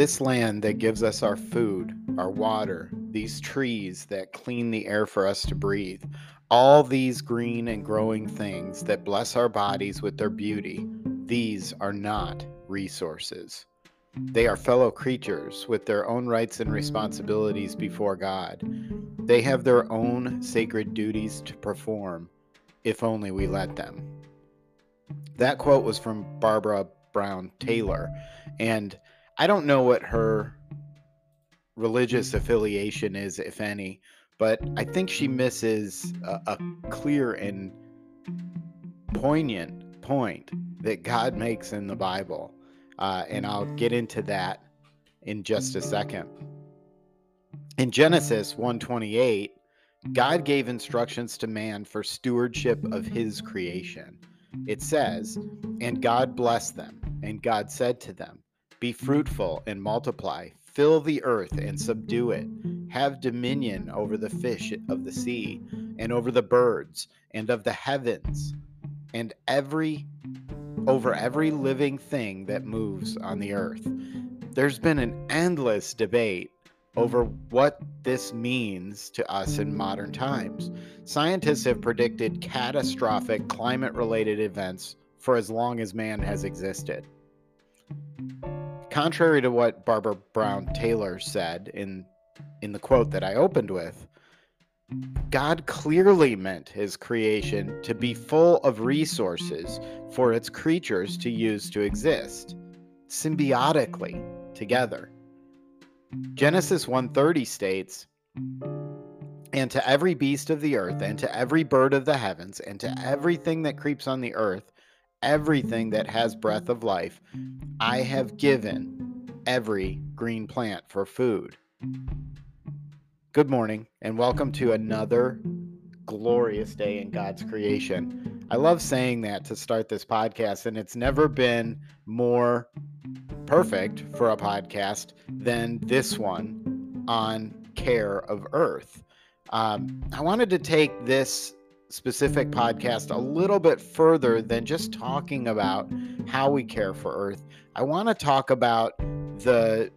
This land that gives us our food, our water, these trees that clean the air for us to breathe, all these green and growing things that bless our bodies with their beauty, these are not resources. They are fellow creatures with their own rights and responsibilities before God. They have their own sacred duties to perform, if only we let them. That quote was from Barbara Brown Taylor, and I don't know what her religious affiliation is, if any, but I think she misses a, a clear and poignant point that God makes in the Bible. Uh, and I'll get into that in just a second. In Genesis 128, God gave instructions to man for stewardship of his creation. It says, And God blessed them, and God said to them, Be fruitful and multiply, fill the earth and subdue it, have dominion over the fish of the sea, and over the birds, and of the heavens, and every over every living thing that moves on the earth. There's been an endless debate over what this means to us in modern times. Scientists have predicted catastrophic climate related events for as long as man has existed. Contrary to what Barbara Brown Taylor said in, in the quote that I opened with, God clearly meant his creation to be full of resources for its creatures to use to exist, symbiotically together. Genesis 1:30 states, "And to every beast of the earth, and to every bird of the heavens, and to everything that creeps on the earth, everything that has breath of life, I have given every green plant for food." Good morning, and welcome to another glorious day in God's creation. I love saying that to start this podcast, and it's never been more perfect for a podcast than this one on care of Earth. Um, I wanted to take this specific podcast a little bit further than just talking about how we care for Earth. I want to talk about the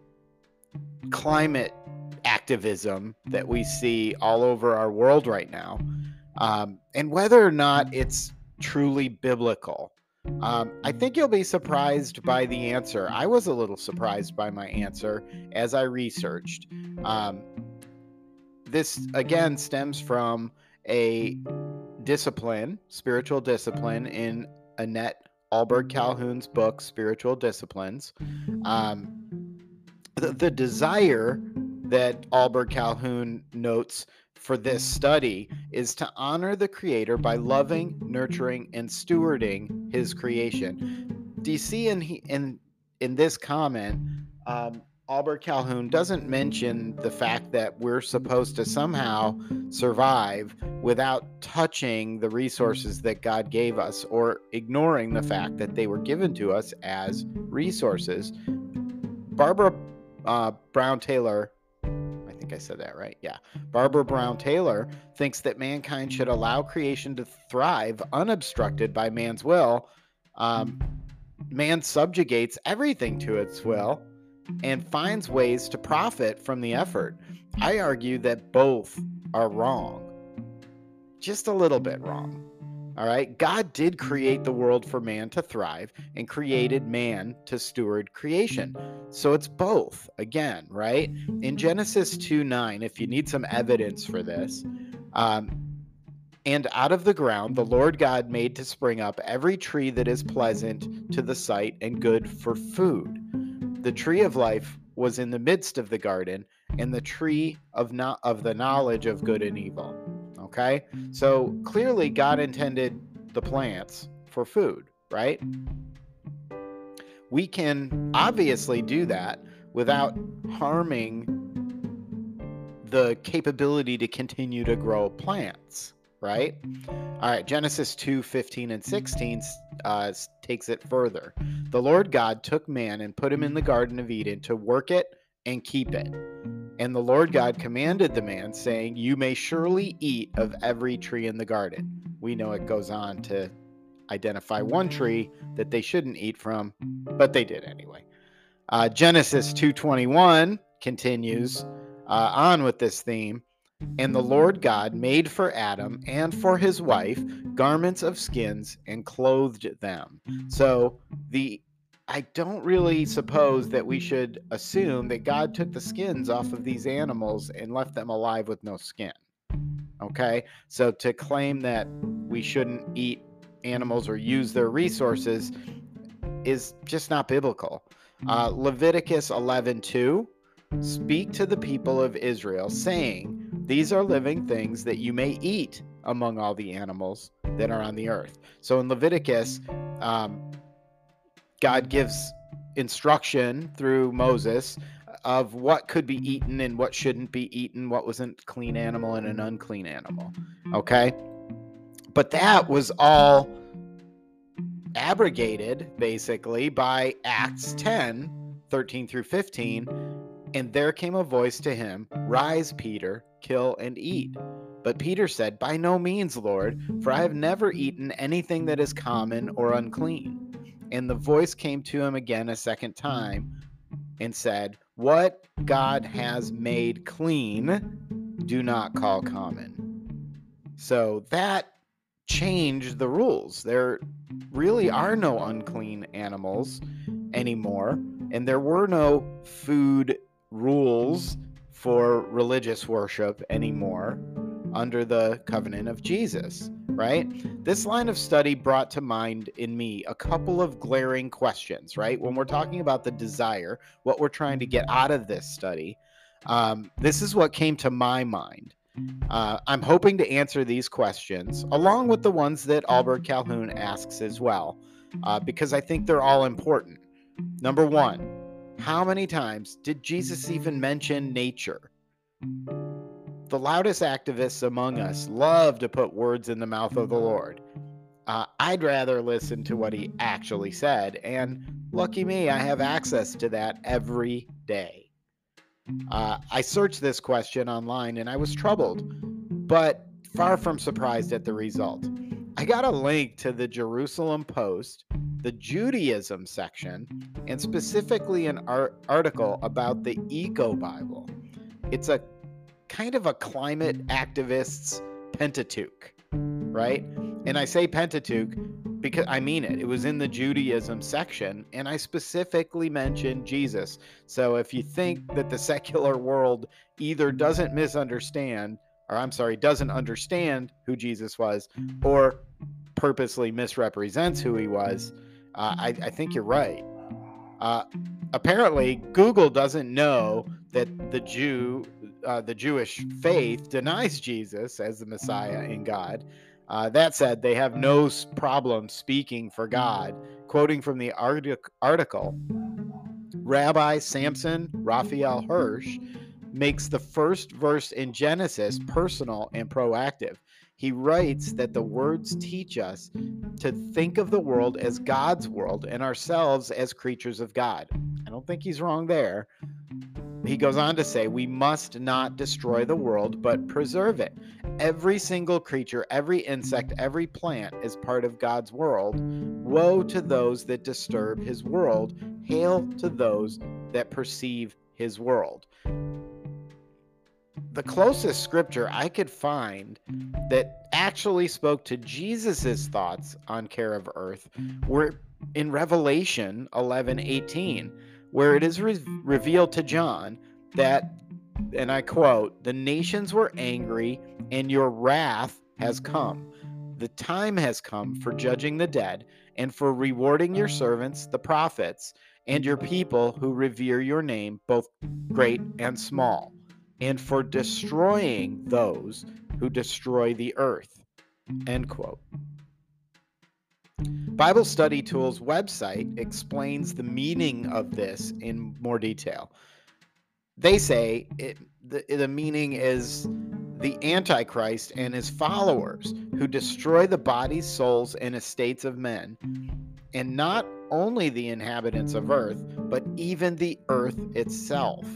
climate activism that we see all over our world right now, um, and whether or not it's truly biblical. Um, I think you'll be surprised by the answer. I was a little surprised by my answer as I researched. Um, this again stems from a discipline, spiritual discipline, in Annette Ahlberg Calhoun's book, Spiritual Disciplines. Um, the, the desire that Ahlberg Calhoun notes for this study is to honor the creator by loving, nurturing, and stewarding his creation. See in in in this comment, um, Ahlberg Calhoun doesn't mention the fact that we're supposed to somehow survive without touching the resources that God gave us or ignoring the fact that they were given to us as resources. Barbara uh, Brown Taylor I think I said that right. Yeah. Barbara Brown Taylor thinks that mankind should allow creation to thrive unobstructed by man's will. Um, man subjugates everything to its will and finds ways to profit from the effort. I argue that both are wrong, just a little bit wrong. All right. God did create the world for man to thrive and created man to steward creation. So it's both again, right? In Genesis 2 9, if you need some evidence for this, um, and out of the ground the Lord God made to spring up every tree that is pleasant to the sight and good for food. The tree of life was in the midst of the garden, and the tree of not of the knowledge of good and evil. Okay. So clearly, God intended the plants for food, right? We can obviously do that without harming the capability to continue to grow plants, right? All right, Genesis 2 15 and 16 uh, takes it further. The Lord God took man and put him in the Garden of Eden to work it and keep it. And the Lord God commanded the man, saying, You may surely eat of every tree in the garden. We know it goes on to identify one tree that they shouldn't eat from, but they did anyway. Uh, Genesis 2:21 continues uh, on with this theme. And the Lord God made for Adam and for his wife garments of skins and clothed them. So the I don't really suppose that we should assume that God took the skins off of these animals and left them alive with no skin. Okay? So to claim that we shouldn't eat animals or use their resources is just not biblical. Uh, Leviticus 11:2 Speak to the people of Israel, saying, These are living things that you may eat among all the animals that are on the earth. So in Leviticus, um, God gives instruction through Moses of what could be eaten and what shouldn't be eaten, what was a clean animal and an unclean animal. Okay? But that was all abrogated basically by Acts 10 13 through 15 and there came a voice to him, Rise, Peter, kill and eat. But Peter said, By no means, Lord, for I have never eaten anything that is common or unclean. And the voice came to him again a second time and said, What God has made clean, do not call common. So that changed the rules. There really are no unclean animals anymore, and there were no food rules for religious worship anymore under the covenant of Jesus, right? This line of study brought to mind in me a couple of glaring questions, right? When we're talking about the desire, what we're trying to get out of this study, um, this is what came to my mind. Uh, I'm hoping to answer these questions along with the ones that Ahlberg Calhoun asks as well, uh, because I think they're all important. Number one, how many times did Jesus even mention nature? The loudest activists among us love to put words in the mouth of the Lord. Uh, I'd rather listen to what he actually said, and lucky me, I have access to that every day. Uh, I searched this question online and I was troubled, but far from surprised at the result. I got a link to the Jerusalem Post the Judaism section, and specifically an art- article about the Eco Bible. It's a kind of a climate activist's Pentateuch, right? And I say Pentateuch because I mean it. It was in the Judaism section, and I specifically mentioned Jesus. So if you think that the secular world either doesn't misunderstand, or I'm sorry, doesn't understand who Jesus was, or purposely misrepresents who he was, uh, I, I, think you're right. Uh, apparently, Google doesn't know that the Jew, uh, the Jewish faith, denies Jesus as the Messiah and God. Uh, that said, they have no problem speaking for God. Quoting from the artic- article, Rabbi Samson Raphael Hirsch makes the first verse in Genesis personal and proactive. He writes that the words teach us to think of the world as God's world and ourselves as creatures of God. I don't think he's wrong there. He goes on to say, We must not destroy the world, but preserve it. Every single creature, every insect, every plant is part of God's world. Woe to those that disturb his world. Hail to those that perceive his world the closest scripture I could find that actually spoke to Jesus's thoughts on care of earth were in Revelation 11 18, where it is re- revealed to John that, and I quote, the nations were angry and your wrath has come. The time has come for judging the dead and for rewarding your servants, the prophets, and your people who revere your name, both great and small and for destroying those who destroy the earth. End quote. Bible Study Tools website explains the meaning of this in more detail. They say it, the, the meaning is the Antichrist and his followers who destroy the bodies, souls, and estates of men, and not only the inhabitants of earth, but even the earth itself.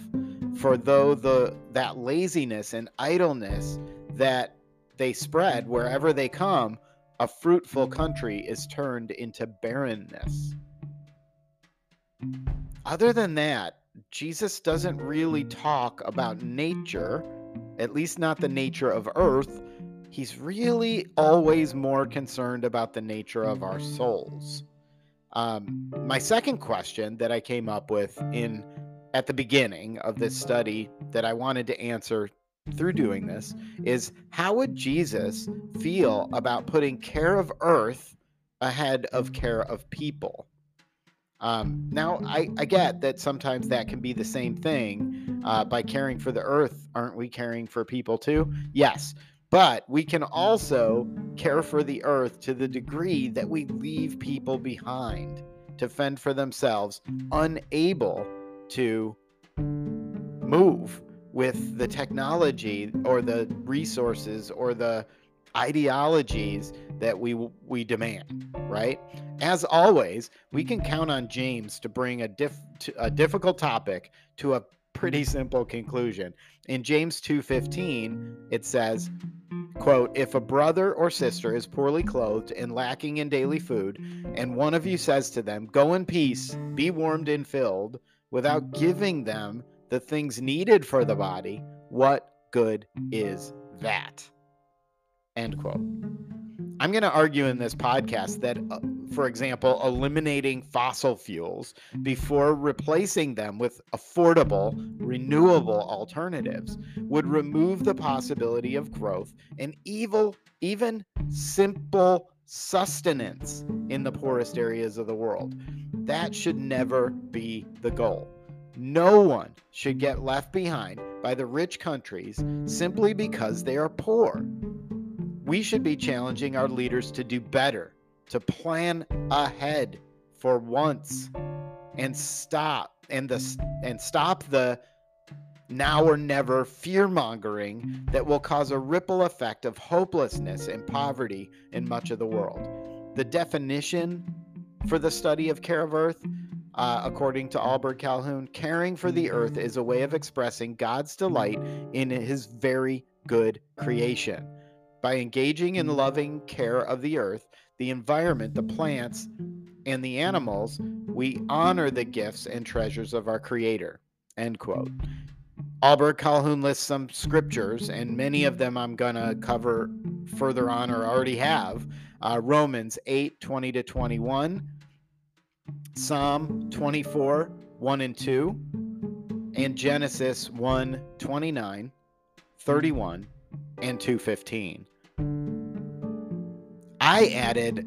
For though the that laziness and idleness that they spread wherever they come, a fruitful country is turned into barrenness. other than that, Jesus doesn't really talk about nature, at least not the nature of earth. He's really always more concerned about the nature of our souls. Um, my second question that I came up with in at the beginning of this study that I wanted to answer through doing this is how would Jesus feel about putting care of earth ahead of care of people? Um, now, I, I get that sometimes that can be the same thing. Uh, by caring for the earth, aren't we caring for people too? Yes. But we can also care for the earth to the degree that we leave people behind to fend for themselves, unable to move with the technology or the resources or the ideologies that we we demand, right? As always, we can count on James to bring a diff, a difficult topic to a pretty simple conclusion. In James 2:15, it says, quote, "If a brother or sister is poorly clothed and lacking in daily food, and one of you says to them, "Go in peace, be warmed and filled," without giving them the things needed for the body, what good is that?" End quote. I'm going to argue in this podcast that, uh, for example, eliminating fossil fuels before replacing them with affordable, renewable alternatives would remove the possibility of growth and evil, even simple sustenance in the poorest areas of the world. That should never be the goal. No one should get left behind by the rich countries simply because they are poor we should be challenging our leaders to do better, to plan ahead for once and stop and the and stop the now or never fear mongering that will cause a ripple effect of hopelessness and poverty in much of the world. The definition for the study of care of earth, uh, according to Ahlberg Calhoun, caring for the earth is a way of expressing God's delight in his very good creation. By engaging in loving care of the earth, the environment, the plants, and the animals, we honor the gifts and treasures of our Creator. End quote. Ahlberg Calhoun lists some scriptures, and many of them I'm going to cover further on or already have. Uh, Romans 8 20 to 21, Psalm 24 1 and 2, and Genesis 1 29, 31, and 215. I added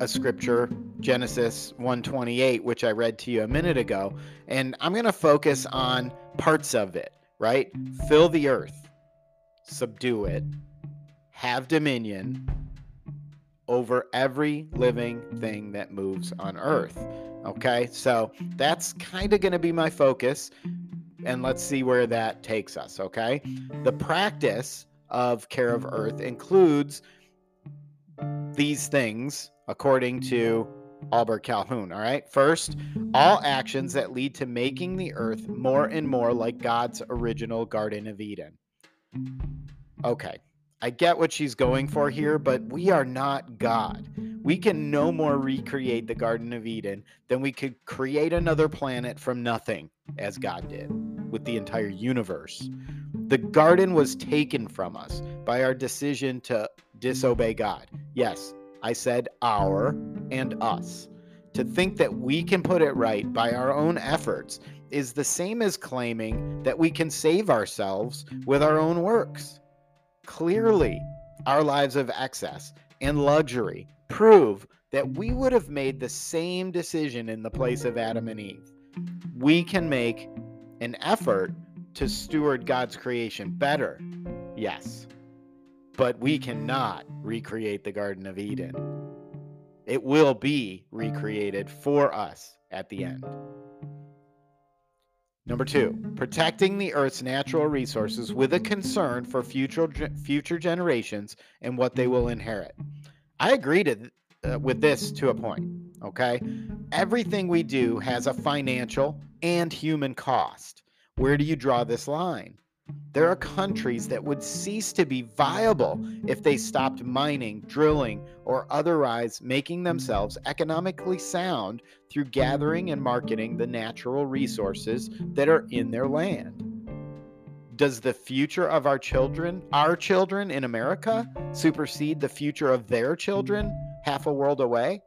a scripture Genesis 128 which I read to you a minute ago and I'm going to focus on parts of it, right? Fill the earth, subdue it, have dominion over every living thing that moves on earth. Okay? So that's kind of going to be my focus and let's see where that takes us, okay? The practice of care of earth includes these things according to Ahlberg Calhoun. All right. First, all actions that lead to making the earth more and more like God's original Garden of Eden. Okay. I get what she's going for here, but we are not God. We can no more recreate the Garden of Eden than we could create another planet from nothing, as God did with the entire universe. The garden was taken from us by our decision to disobey God. Yes, I said our and us. To think that we can put it right by our own efforts is the same as claiming that we can save ourselves with our own works. Clearly, our lives of excess and luxury prove that we would have made the same decision in the place of Adam and Eve. We can make an effort to steward God's creation better, yes, but we cannot recreate the Garden of Eden. It will be recreated for us at the end. Number two, protecting the Earth's natural resources with a concern for future future generations and what they will inherit. I agree to uh, with this to a point. Okay, everything we do has a financial and human cost. Where do you draw this line? There are countries that would cease to be viable if they stopped mining, drilling, or otherwise making themselves economically sound through gathering and marketing the natural resources that are in their land. Does the future of our children, our children in America, supersede the future of their children half a world away?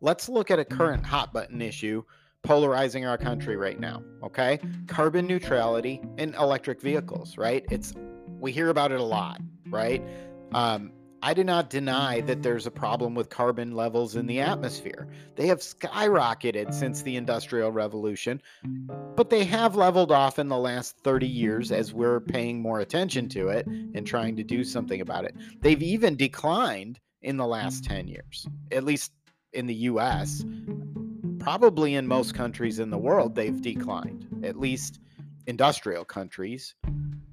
Let's look at a current hot button issue polarizing our country right now, okay? Carbon neutrality and electric vehicles, right? It's we hear about it a lot, right? Um, I do not deny that there's a problem with carbon levels in the atmosphere. They have skyrocketed since the Industrial Revolution, but they have leveled off in the last 30 years as we're paying more attention to it and trying to do something about it. They've even declined in the last 10 years, at least in the US probably in most countries in the world, they've declined, at least industrial countries.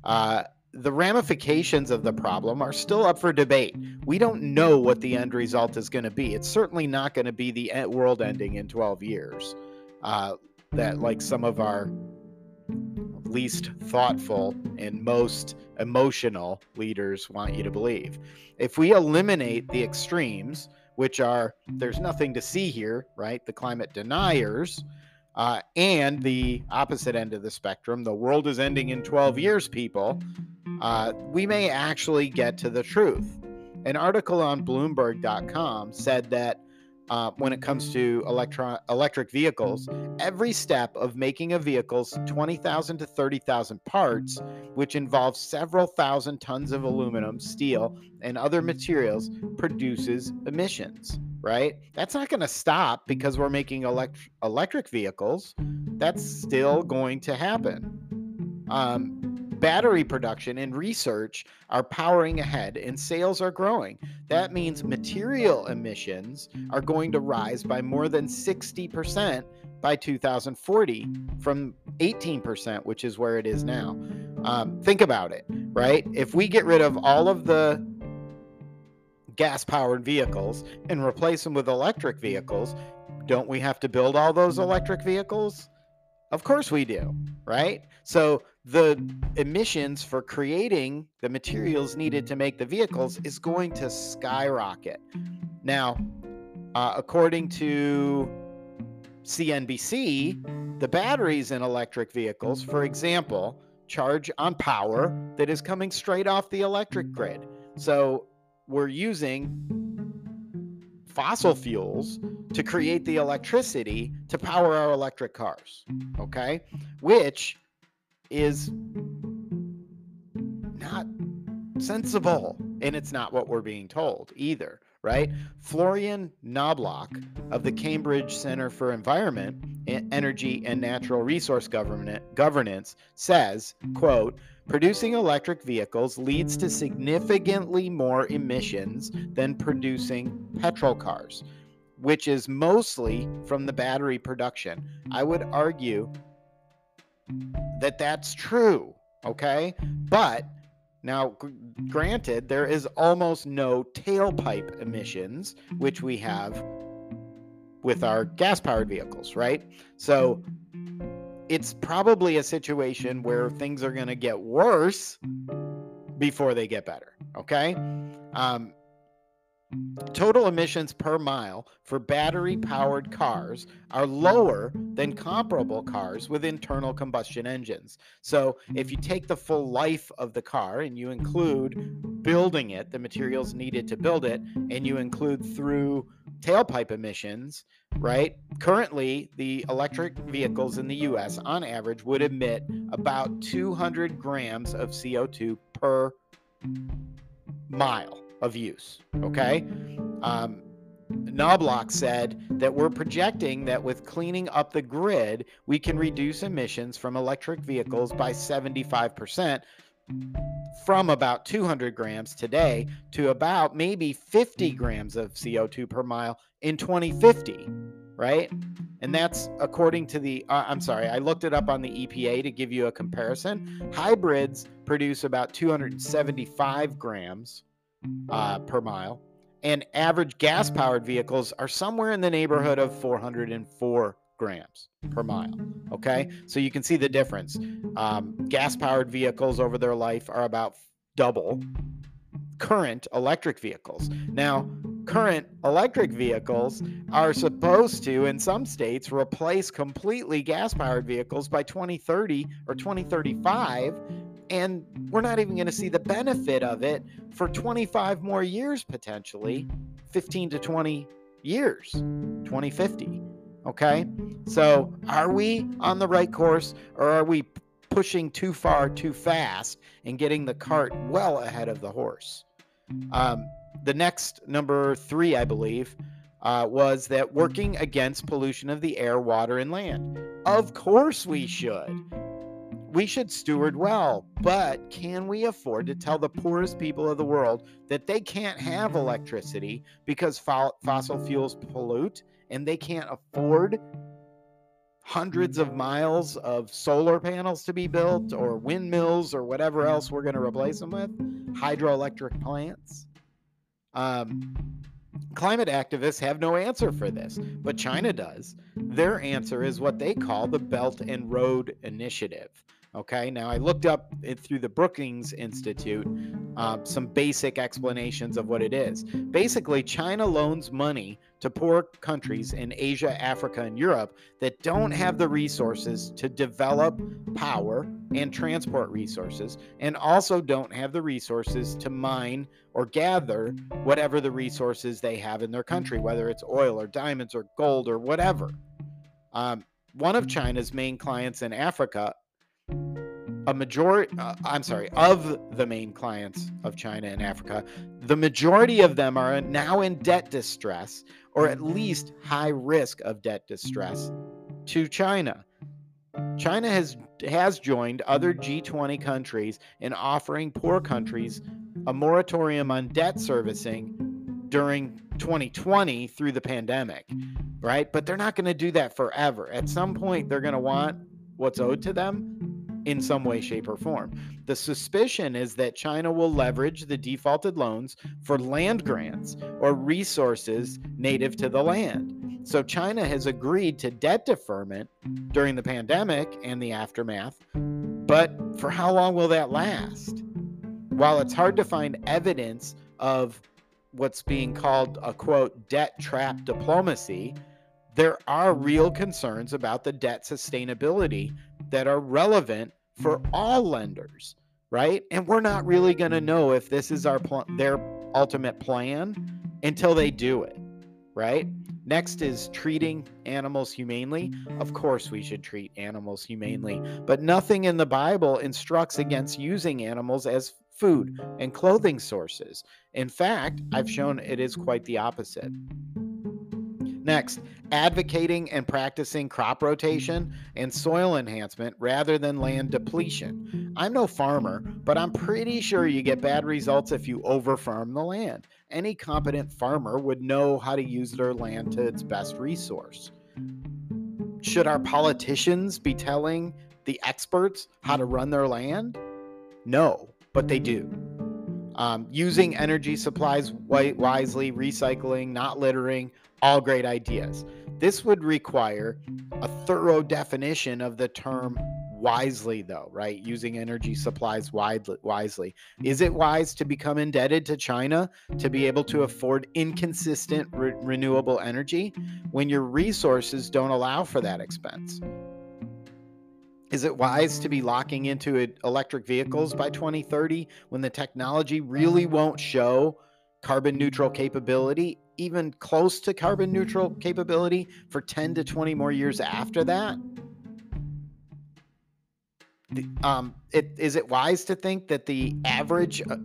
Uh, the ramifications of the problem are still up for debate. We don't know what the end result is going to be. It's certainly not going to be the world ending in 12 years, uh, that like some of our least thoughtful and most emotional leaders want you to believe. If we eliminate the extremes, which are there's nothing to see here, right? The climate deniers, uh, and the opposite end of the spectrum, the world is ending in 12 years, people, uh, we may actually get to the truth. An article on Bloomberg.com said that uh, when it comes to electron electric vehicles, every step of making a vehicle's 20,000 to 30,000 parts, which involves several thousand tons of aluminum, steel, and other materials, produces emissions. Right? That's not going to stop because we're making elect- electric vehicles. That's still going to happen. Um, battery production and research are powering ahead and sales are growing. That means material emissions are going to rise by more than 60% by 2040 from 18%, which is where it is now. Um, think about it, right? If we get rid of all of the gas powered vehicles and replace them with electric vehicles, don't we have to build all those electric vehicles? Of course we do, right? So the emissions for creating the materials needed to make the vehicles is going to skyrocket. Now, uh, according to CNBC, the batteries in electric vehicles, for example, charge on power that is coming straight off the electric grid. So we're using fossil fuels to create the electricity to power our electric cars. Okay. Which is not sensible. And it's not what we're being told either, right? Florian Knobloch of the Cambridge Center for Environment, Energy and Natural Resource Governance says, quote, Producing electric vehicles leads to significantly more emissions than producing petrol cars, which is mostly from the battery production. I would argue that that's true, okay? But now, granted, there is almost no tailpipe emissions, which we have with our gas powered vehicles, right? So it's probably a situation where things are going to get worse before they get better. Okay. Um, Total emissions per mile for battery powered cars are lower than comparable cars with internal combustion engines. So, if you take the full life of the car and you include building it, the materials needed to build it, and you include through tailpipe emissions, right? Currently, the electric vehicles in the US on average would emit about 200 grams of CO2 per mile of use. Okay. Um, Knobloch said that we're projecting that with cleaning up the grid, we can reduce emissions from electric vehicles by 75% from about 200 grams today to about maybe 50 grams of CO2 per mile in 2050, right? And that's according to the, uh, I'm sorry, I looked it up on the EPA to give you a comparison. Hybrids produce about 275 grams uh, per mile, and average gas powered vehicles are somewhere in the neighborhood of 404 grams per mile. Okay, so you can see the difference. Um, gas powered vehicles over their life are about double current electric vehicles. Now, current electric vehicles are supposed to, in some states, replace completely gas powered vehicles by 2030 or 2035. And we're not even going to see the benefit of it for 25 more years, potentially 15 to 20 years, 2050. Okay. So are we on the right course or are we pushing too far too fast and getting the cart well ahead of the horse? Um, the next number three, I believe, uh, was that working against pollution of the air, water, and land. Of course, we should. We should steward well, but can we afford to tell the poorest people of the world that they can't have electricity because fo- fossil fuels pollute and they can't afford hundreds of miles of solar panels to be built or windmills or whatever else we're going to replace them with? Hydroelectric plants? Um, climate activists have no answer for this, but China does. Their answer is what they call the Belt and Road Initiative. Okay, now I looked up it through the Brookings Institute um, some basic explanations of what it is. Basically, China loans money to poor countries in Asia, Africa, and Europe that don't have the resources to develop power and transport resources, and also don't have the resources to mine or gather whatever the resources they have in their country, whether it's oil or diamonds or gold or whatever. Um, one of China's main clients in Africa a majority uh, i'm sorry of the main clients of china and africa the majority of them are now in debt distress or at least high risk of debt distress to china. China has has joined other g20 countries in offering poor countries a moratorium on debt servicing during 2020 through the pandemic right? But they're not going to do that forever. At some point they're going to want what's owed to them in some way, shape, or form. The suspicion is that China will leverage the defaulted loans for land grants or resources native to the land. So China has agreed to debt deferment during the pandemic and the aftermath. But for how long will that last? While it's hard to find evidence of what's being called a quote debt trap diplomacy, there are real concerns about the debt sustainability that are relevant for all lenders, right? And we're not really going to know if this is our pl- their ultimate plan until they do it, right? Next is treating animals humanely. Of course, we should treat animals humanely, but nothing in the Bible instructs against using animals as food and clothing sources. In fact, I've shown it is quite the opposite. Next, advocating and practicing crop rotation and soil enhancement rather than land depletion. I'm no farmer, but I'm pretty sure you get bad results if you overfarm the land. Any competent farmer would know how to use their land to its best resource. Should our politicians be telling the experts how to run their land? No, but they do. Um, using energy supplies wisely, recycling, not littering, all great ideas. This would require a thorough definition of the term wisely, though, right? Using energy supplies wisely. Is it wise to become indebted to China to be able to afford inconsistent re- renewable energy when your resources don't allow for that expense? Is it wise to be locking into electric vehicles by 2030 when the technology really won't show carbon neutral capability even close to carbon neutral capability for 10 to 20 more years after that? Um, it, is it wise to think that the average uh,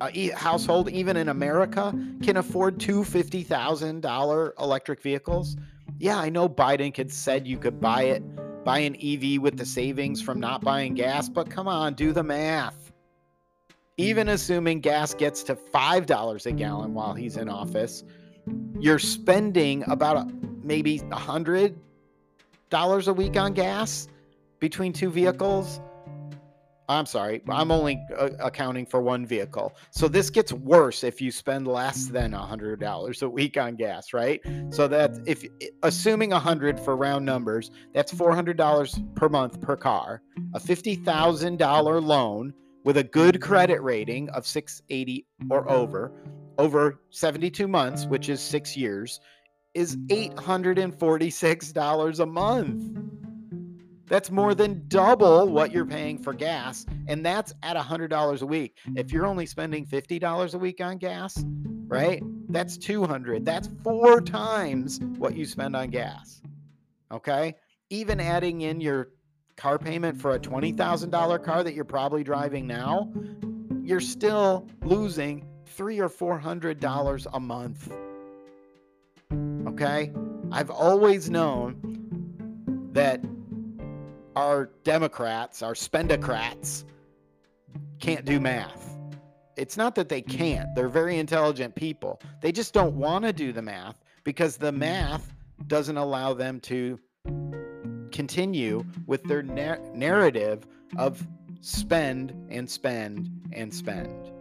uh, household, even in America, can afford two fifty thousand dollar electric vehicles? Yeah, I know Biden could said you could buy it, buy an EV with the savings from not buying gas, but come on, do the math. Even assuming gas gets to five dollars a gallon while he's in office, you're spending about a, maybe a hundred dollars a week on gas between two vehicles. I'm sorry, I'm only uh, accounting for one vehicle. So this gets worse if you spend less than a $100 a week on gas, right? So that if assuming a 100 for round numbers, that's $400 per month per car. A $50,000 loan with a good credit rating of 680 or over over 72 months, which is 6 years, is mm. $846 a month. That's more than double what you're paying for gas. And that's at $100 a week. If you're only spending $50 a week on gas, right? That's 200. That's four times what you spend on gas. Okay? Even adding in your car payment for a $20,000 car that you're probably driving now, you're still losing three or four hundred mm-hmm. dollars a month. Okay? I've always known that our Democrats, our spendocrats, can't do math. It's not that they can't, they're very intelligent people. They just don't want to do the math because the math doesn't allow them to continue with their na- narrative of spend and spend and spend.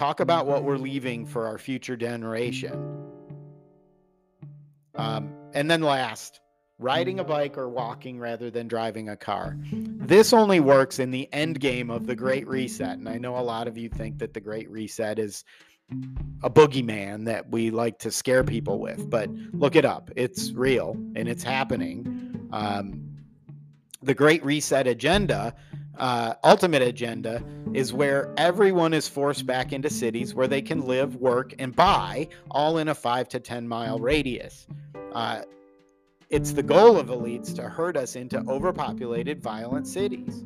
Talk about what we're leaving for our future generation. Um, and then last, riding a bike or walking rather than driving a car. This only works in the end game of the Great Reset. And I know a lot of you think that the Great Reset is a boogeyman that we like to scare people with, but look it up. It's real and it's happening. Um, the Great Reset agenda, uh, ultimate agenda, is where everyone is forced back into cities where they can live, work, and buy all in a five to 10 mile radius. Uh, it's the goal of elites to herd us into overpopulated, violent cities.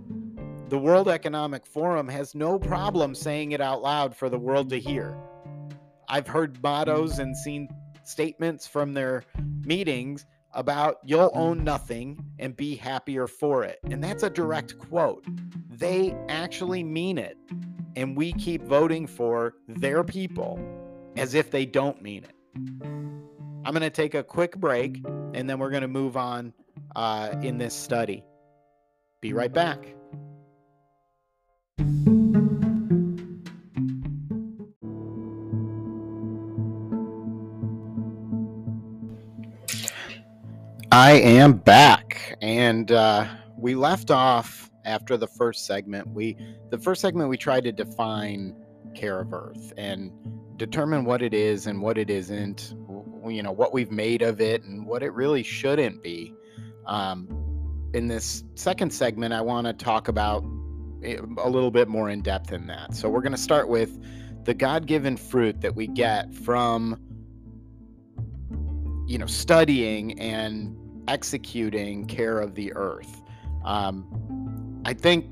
The World Economic Forum has no problem saying it out loud for the world to hear. I've heard mottos and seen statements from their meetings about you'll own nothing and be happier for it. And that's a direct quote. They actually mean it. And we keep voting for their people as if they don't mean it. I'm going to take a quick break and then we're going to move on uh, in this study. Be right back. I am back, and uh, we left off after the first segment. We the first segment we tried to define care of Earth and determine what it is and what it isn't, you know what we've made of it and what it really shouldn't be. Um, in this second segment, I want to talk about a little bit more in depth in that. So we're going to start with the God-given fruit that we get from you know studying and executing care of the earth. Um, I think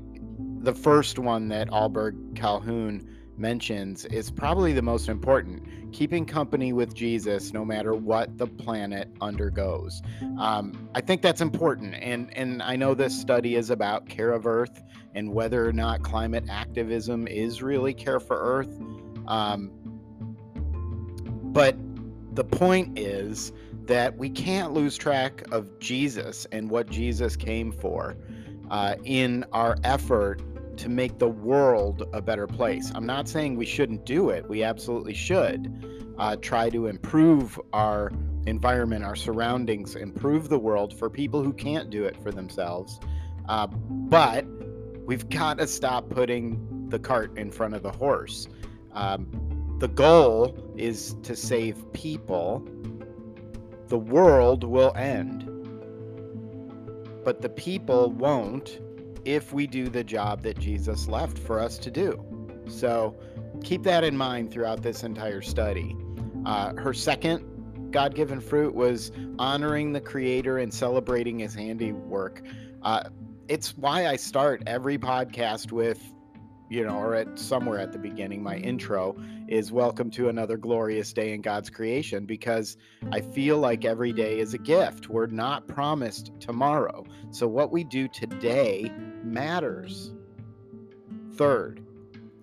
the first one that Ahlberg Calhoun mentions is probably the most important keeping company with Jesus no matter what the planet undergoes. Um, I think that's important. And, and I know this study is about care of Earth and whether or not climate activism is really care for Earth. Um, but the point is that we can't lose track of Jesus and what Jesus came for uh, in our effort to make the world a better place. I'm not saying we shouldn't do it. We absolutely should uh, try to improve our environment, our surroundings, improve the world for people who can't do it for themselves. Uh, but we've got to stop putting the cart in front of the horse. Um, the goal is to save people. The world will end, but the people won't if we do the job that Jesus left for us to do. So keep that in mind throughout this entire study. Uh, her second God given fruit was honoring the Creator and celebrating His handiwork. Uh, it's why I start every podcast with you know, or at somewhere at the beginning, my intro is welcome to another glorious day in God's creation because I feel like every day is a gift. We're not promised tomorrow. So what we do today matters. Third,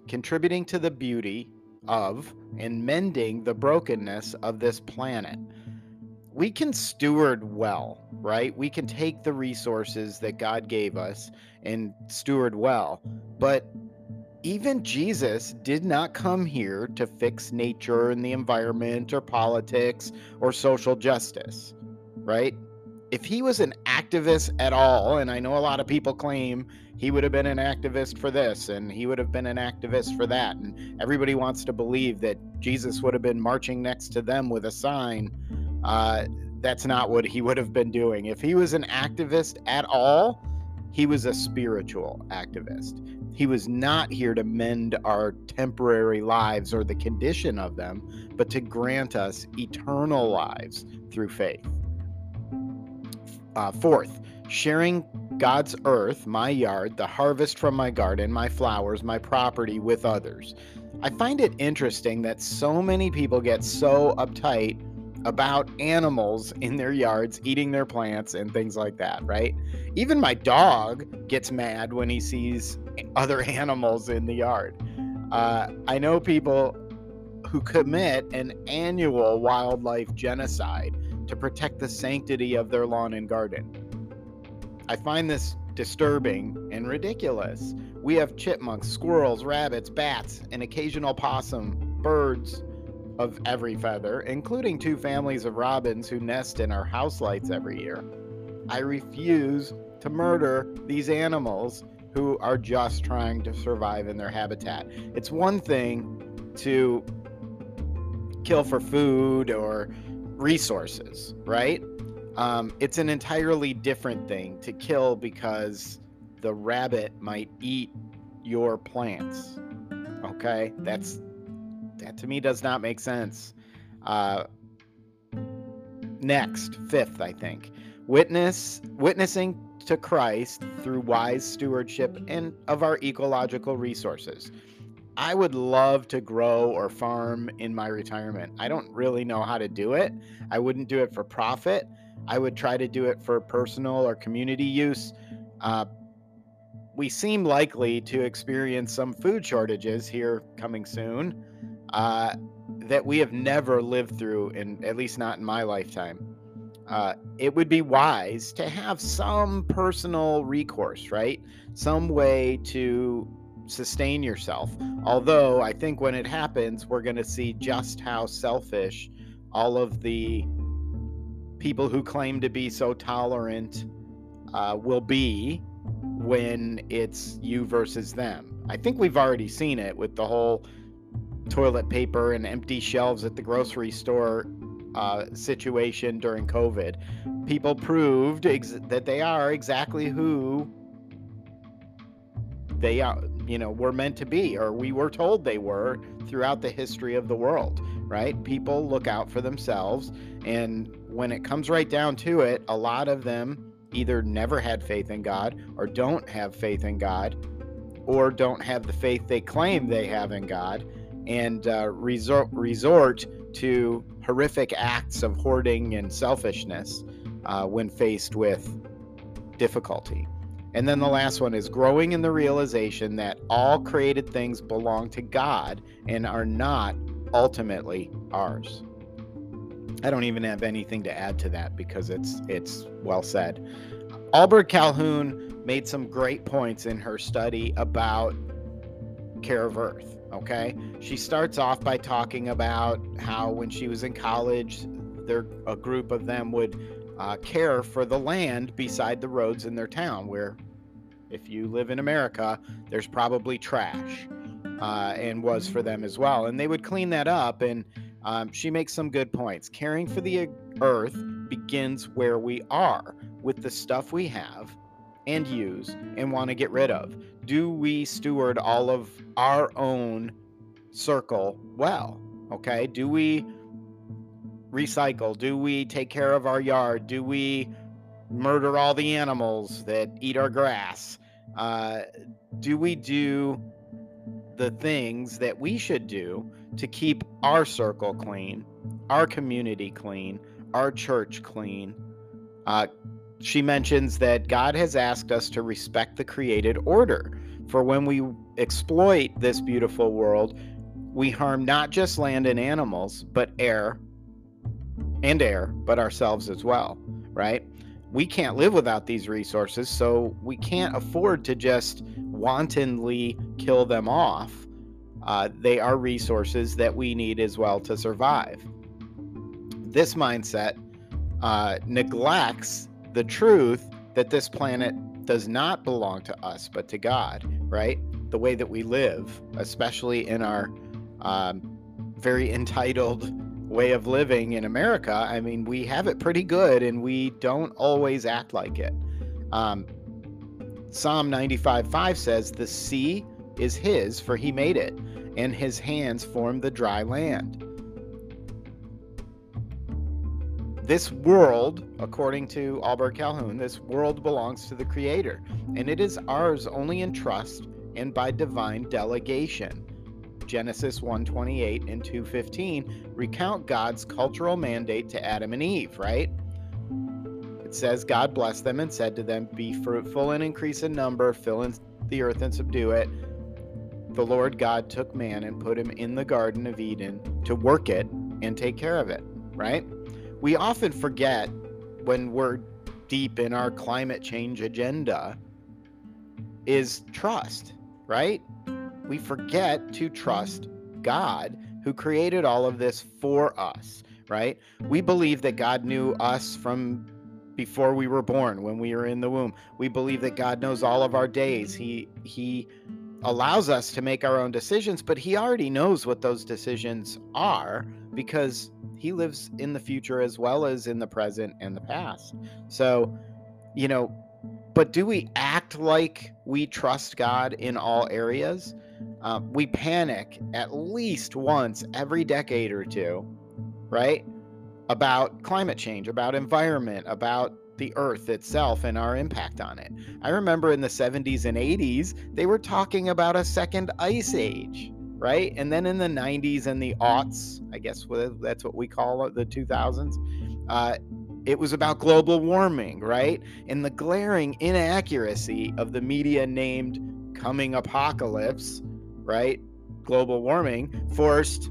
contributing to the beauty of and mending the brokenness of this planet. we can steward well, right? We can take the resources that God gave us and steward well. But even Jesus did not come here to fix nature and the environment or politics or social justice, right? If he was an activist at all, and I know a lot of people claim he would have been an activist for this and he would have been an activist for that, and everybody wants to believe that Jesus would have been marching next to them with a sign. Uh, that's not what he would have been doing. If he was an activist at all, he was a spiritual activist. He was not here to mend our temporary lives or the condition of them, but to grant us eternal lives through faith. Uh, fourth, sharing God's earth, my yard, the harvest from my garden, my flowers, my property with others. I find it interesting that so many people get so uptight about animals in their yards eating their plants and things like that, right? Even my dog gets mad when he sees other animals in the yard. Uh, I know people who commit an annual wildlife genocide to protect the sanctity of their lawn and garden. I find this disturbing and ridiculous. We have chipmunks, squirrels, rabbits, bats, an occasional possum, birds, of every feather, including two families of robins who nest in our house lights every year. I refuse to murder these animals who are just trying to survive in their habitat. It's one thing to kill for food or resources, right? Um, it's an entirely different thing to kill because the rabbit might eat your plants. Okay, that's that to me does not make sense. Uh, next, fifth, I think, witness witnessing to Christ through wise stewardship and of our ecological resources. I would love to grow or farm in my retirement. I don't really know how to do it. I wouldn't do it for profit. I would try to do it for personal or community use. Uh, we seem likely to experience some food shortages here coming soon uh, that we have never lived through, in at least not in my lifetime. Uh, it would be wise to have some personal recourse, right? Some way to sustain yourself. Although I think when it happens, we're going to see just how selfish all of the people who claim to be so tolerant uh, will be when it's you versus them. I think we've already seen it with the whole toilet paper and empty shelves at the grocery store uh, situation during COVID. People proved ex- that they are exactly who they are, you know, were meant to be, or we were told they were throughout the history of the world, right? People look out for themselves. And when it comes right down to it, a lot of them either never had faith in God or don't have faith in God or don't have the faith they claim they have in God and uh, resort resort to horrific acts of hoarding and selfishness uh, when faced with difficulty. And then the last one is growing in the realization that all created things belong to God and are not ultimately ours. I don't even have anything to add to that because it's it's well said. Ahlberg Calhoun made some great points in her study about care of earth Okay. She starts off by talking about how when she was in college, there a group of them would uh, care for the land beside the roads in their town, where if you live in America, there's probably trash, uh, and was for them as well. And they would clean that up. And um, she makes some good points. Caring for the earth begins where we are with the stuff we have and use and want to get rid of? Do we steward all of our own circle well? Okay. Do we recycle? Do we take care of our yard? Do we murder all the animals that eat our grass? Uh, do we do the things that we should do to keep our circle clean, our community clean, our church clean? Uh, she mentions that God has asked us to respect the created order. For when we exploit this beautiful world, we harm not just land and animals, but air, and air, but ourselves as well, right? We can't live without these resources, so we can't afford to just wantonly kill them off. Uh, they are resources that we need as well to survive. This mindset uh, neglects the truth that this planet does not belong to us, but to God, right? The way that we live, especially in our um, very entitled way of living in America, I mean, we have it pretty good and we don't always act like it. Um, Psalm 95 5 says, The sea is his, for he made it, and his hands formed the dry land. This world, according to Ahlberg Calhoun, this world belongs to the Creator, and it is ours only in trust and by divine delegation. Genesis 1:28 and 2:15 recount God's cultural mandate to Adam and Eve, right? It says God blessed them and said to them, "Be fruitful and increase in number, fill in the earth and subdue it." The Lord God took man and put him in the garden of Eden to work it and take care of it, right? We often forget when we're deep in our climate change agenda is trust, right? we forget to trust God who created all of this for us, right? We believe that God knew us from before we were born, when we were in the womb. We believe that God knows all of our days. He he allows us to make our own decisions, but he already knows what those decisions are because he lives in the future as well as in the present and the past. So, you know, but do we act like we trust God in all areas? Uh, we panic at least once every decade or two, right? About climate change, about environment, about the earth itself and our impact on it. I remember in the 70s and 80s, they were talking about a second ice age, right? And then in the 90s and the aughts, I guess that's what we call it, the 2000s, uh, it was about global warming, right? And the glaring inaccuracy of the media named coming apocalypse, right? Global warming forced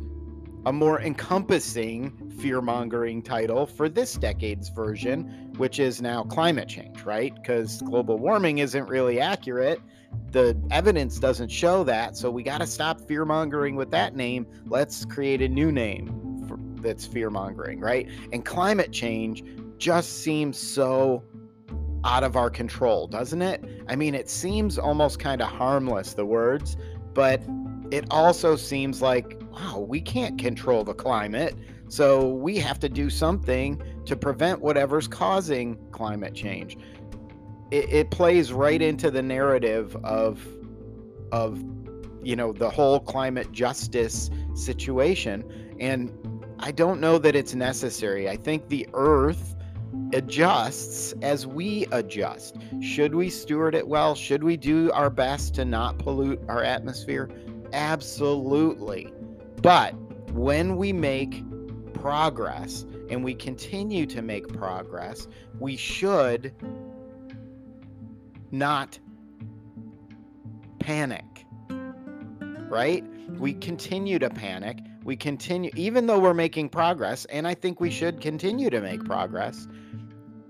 a more encompassing fear mongering title for this decade's version, which is now climate change, right? Because global warming isn't really accurate. The evidence doesn't show that. So we got to stop fear mongering with that name. Let's create a new name for, that's fear mongering, right? And climate change just seems so out of our control, doesn't it? I mean, it seems almost kind of harmless, the words, but it also seems like, wow, we can't control the climate. So we have to do something to prevent whatever's causing climate change. It, it plays right into the narrative of, of, you know, the whole climate justice situation. And I don't know that it's necessary. I think the earth adjusts as we adjust. Should we steward it well? Should we do our best to not pollute our atmosphere? Absolutely. But when we make progress and we continue to make progress, we should not panic. Right? We continue to panic. We continue, even though we're making progress, and I think we should continue to make progress,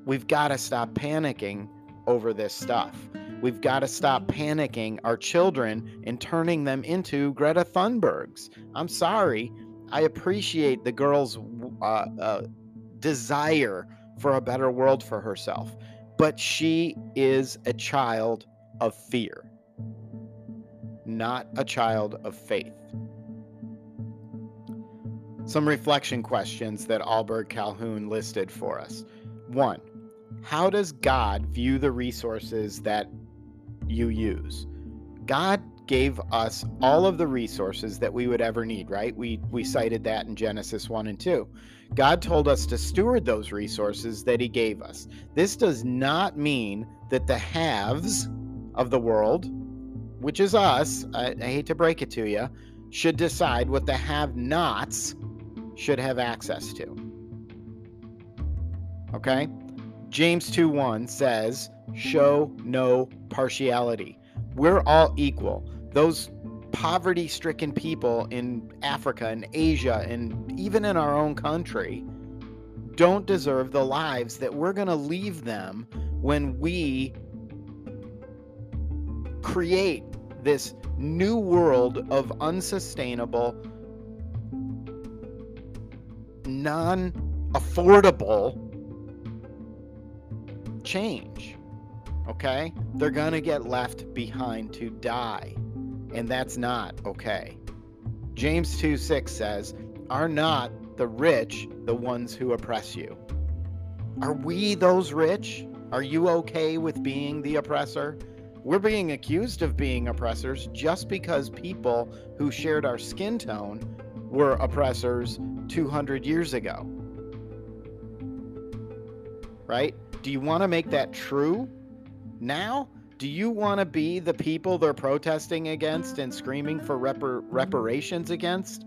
we've got to stop panicking over this stuff. We've got to stop panicking our children and turning them into Greta Thunbergs. I'm sorry. I appreciate the girl's uh, uh, desire for a better world for herself, but she is a child of fear, not a child of faith. Some reflection questions that Ahlberg Calhoun listed for us. One, how does God view the resources that you use. God gave us all of the resources that we would ever need, right? We we cited that in Genesis 1 and 2. God told us to steward those resources that he gave us. This does not mean that the haves of the world, which is us, I, I hate to break it to you, should decide what the have-nots should have access to. Okay? James 2 1 says, show no partiality. We're all equal. Those poverty stricken people in Africa and Asia and even in our own country don't deserve the lives that we're going to leave them when we create this new world of unsustainable, non affordable change. Okay? They're going to get left behind to die. And that's not okay. James 2 6 says, Are not the rich the ones who oppress you? Are we those rich? Are you okay with being the oppressor? We're being accused of being oppressors just because people who shared our skin tone were oppressors 200 years ago. Right? Do you want to make that true now? Do you want to be the people they're protesting against and screaming for repar- reparations against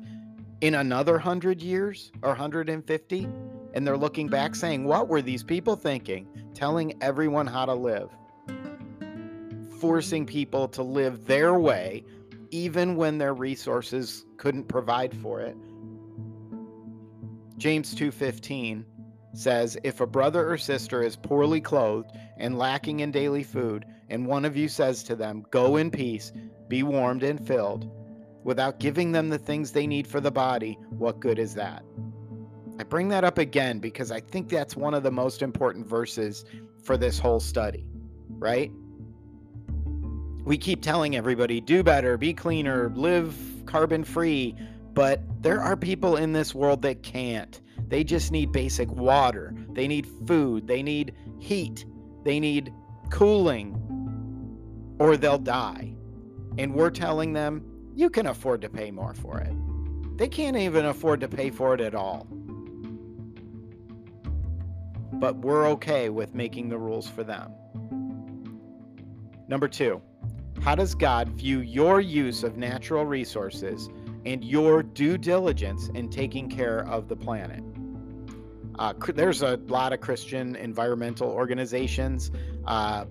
in another 100 years or 150 and they're looking back saying what were these people thinking? Telling everyone how to live. Forcing people to live their way even when their resources couldn't provide for it. James 2:15 says if a brother or sister is poorly clothed and lacking in daily food and one of you says to them, Go in peace, be warmed and filled, without giving them the things they need for the body, what good is that? I bring that up again because I think that's one of the most important verses for this whole study, right? We keep telling everybody do better, be cleaner, live carbon free, but there are people in this world that can't. They just need basic water, they need food, they need heat, they need cooling, or they'll die. And we're telling them, you can afford to pay more for it. They can't even afford to pay for it at all. But we're okay with making the rules for them. Number two, how does God view your use of natural resources and your due diligence in taking care of the planet? Uh, there's a lot of Christian environmental organizations. Uh,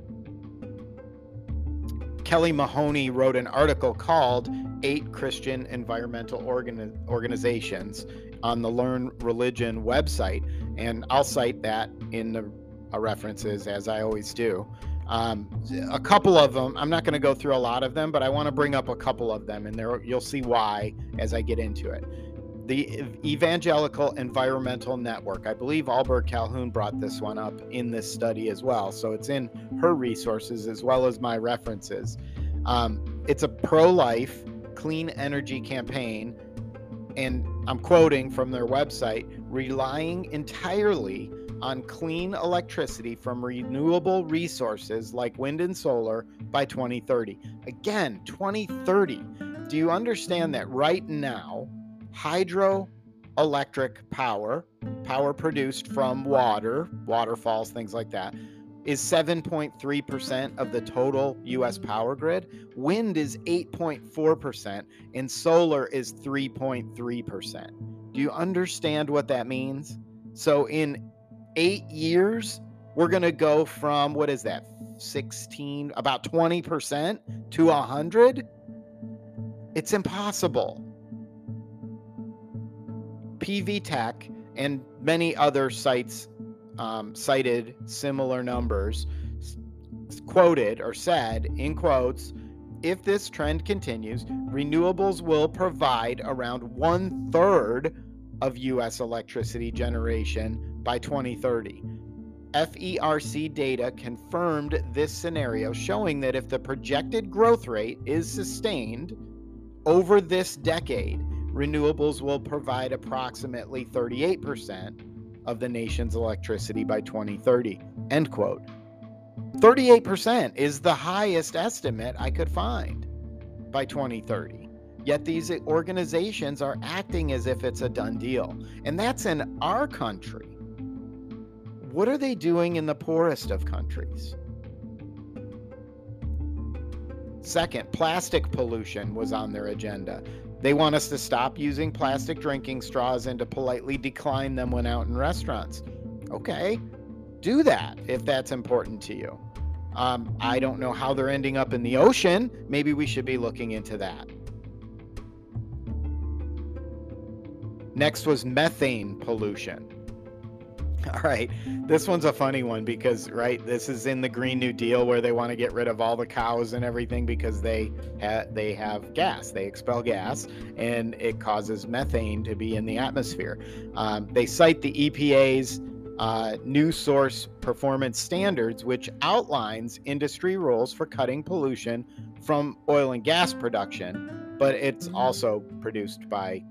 Kelli Mahoney wrote an article called Eight Christian Environmental Organ- Organizations on the Learn Religion website. And I'll cite that in the uh, references as I always do. Um, a couple of them, I'm not going to go through a lot of them, but I want to bring up a couple of them, and there you'll see why as I get into it the Evangelical Environmental Network. I believe Ahlberg Calhoun brought this one up in this study as well. So it's in her resources as well as my references. Um, it's a pro life, clean energy campaign. And I'm quoting from their website relying entirely on clean electricity from renewable resources like wind and solar by 2030. Again, 2030. Do you understand that right now? Hydroelectric power, power produced from water, waterfalls, things like that, is 7.3% of the total US power grid. Wind is 8.4%, and solar is 3.3%. Do you understand what that means? So, in eight years, we're going to go from what is that, 16, about 20% to 100? It's impossible. PV Tech and many other sites um, cited similar numbers, quoted or said in quotes if this trend continues, renewables will provide around one third of U.S. electricity generation by 2030. FERC data confirmed this scenario, showing that if the projected growth rate is sustained over this decade, renewables will provide approximately 38% of the nation's electricity by 2030. End quote. 38% is the highest estimate I could find by 2030. Yet these organizations are acting as if it's a done deal. And that's in our country. What are they doing in the poorest of countries? Second, plastic pollution was on their agenda. They want us to stop using plastic drinking straws and to politely decline them when out in restaurants. Okay, do that if that's important to you. Um, I don't know how they're ending up in the ocean. Maybe we should be looking into that. Next was methane pollution. All right. This one's a funny one because right, this is in the Green New Deal where they want to get rid of all the cows and everything because they ha- they have gas. They expel gas and it causes methane to be in the atmosphere. Um, they cite the EPA's uh, new source performance standards, which outlines industry rules for cutting pollution from oil and gas production, but it's also produced by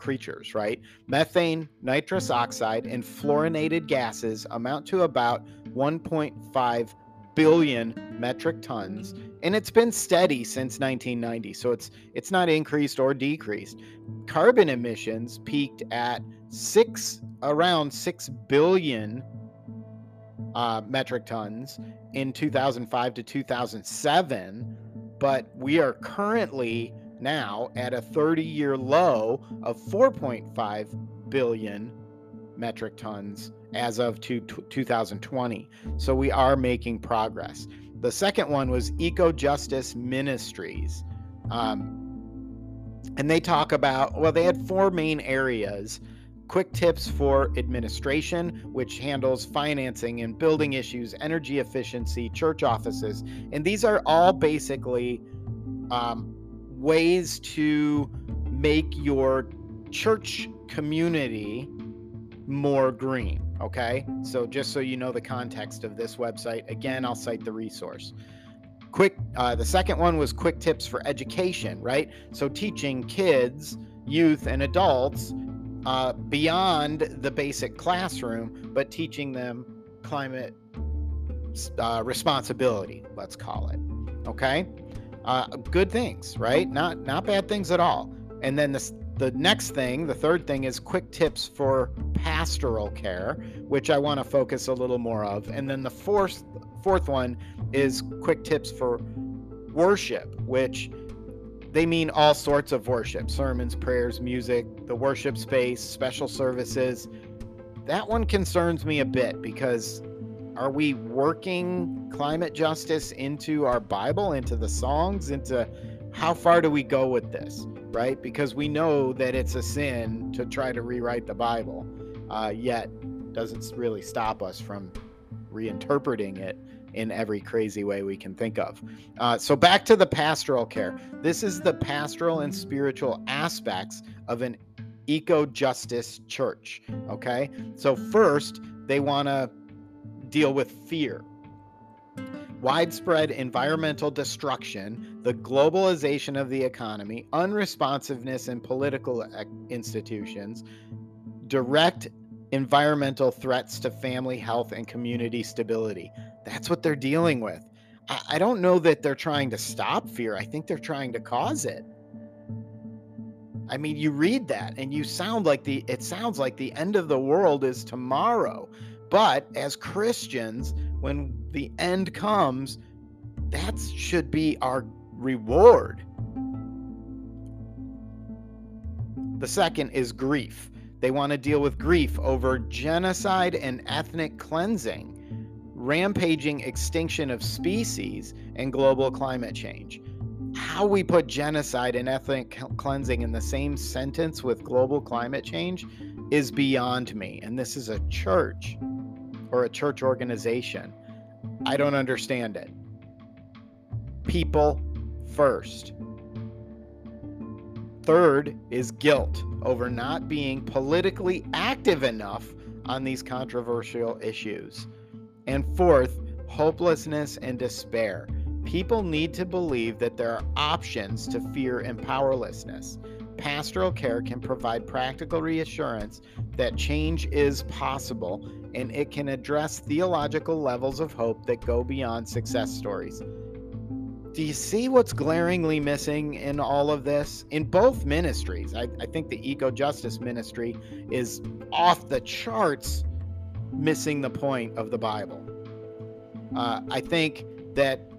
creatures, right? Methane, nitrous oxide, and fluorinated gases amount to about 1.5 billion metric tons and it's been steady since 1990 so it's it's not increased or decreased carbon emissions peaked at 6 around 6 billion uh, metric tons in 2005 to 2007 but we are currently now at a 30 year low of 4.5 billion metric tons as of to 2020. So we are making progress. The second one was Eco Justice Ministries. Um, and they talk about, well, they had four main areas quick tips for administration, which handles financing and building issues, energy efficiency, church offices. And these are all basically um, ways to make your church community more green. Okay. So, just so you know the context of this website, again, I'll cite the resource. Quick, uh, the second one was quick tips for education, right? So, teaching kids, youth, and adults uh, beyond the basic classroom, but teaching them climate uh, responsibility, let's call it. Okay uh, good things, right? Not not bad things at all. And then the the next thing, the third thing is quick tips for pastoral care, which I want to focus a little more of. And then the fourth fourth one is quick tips for worship, which they mean all sorts of worship sermons, prayers, music, the worship space, special services. That one concerns me a bit because are we working climate justice into our Bible, into the songs, into how far do we go with this, right? Because we know that it's a sin to try to rewrite the Bible, uh, yet doesn't really stop us from reinterpreting it in every crazy way we can think of. Uh, so, back to the pastoral care. This is the pastoral and spiritual aspects of an eco justice church. Okay. So, first, they want to deal with fear. Widespread environmental destruction, the globalization of the economy, unresponsiveness in political institutions, direct environmental threats to family health and community stability. That's what they're dealing with. I, don't know that they're trying to stop fear. I think they're trying to cause it. I mean, you read that and you sound like the it sounds like the end of the world is tomorrow. But as Christians, when the end comes, that should be our reward. The second is grief. They want to deal with grief over genocide and ethnic cleansing, rampaging extinction of species, and global climate change. How we put genocide and ethnic cleansing in the same sentence with global climate change is beyond me. And this is a church or a church organization. I don't understand it. People first. Third is guilt over not being politically active enough on these controversial issues. And fourth, hopelessness and despair. People need to believe that there are options to fear and powerlessness. Pastoral care can provide practical reassurance that change is possible and it can address theological levels of hope that go beyond success stories. Do you see what's glaringly missing in all of this? In both ministries, I, I think the eco justice ministry is off the charts missing the point of the Bible. Uh, I think that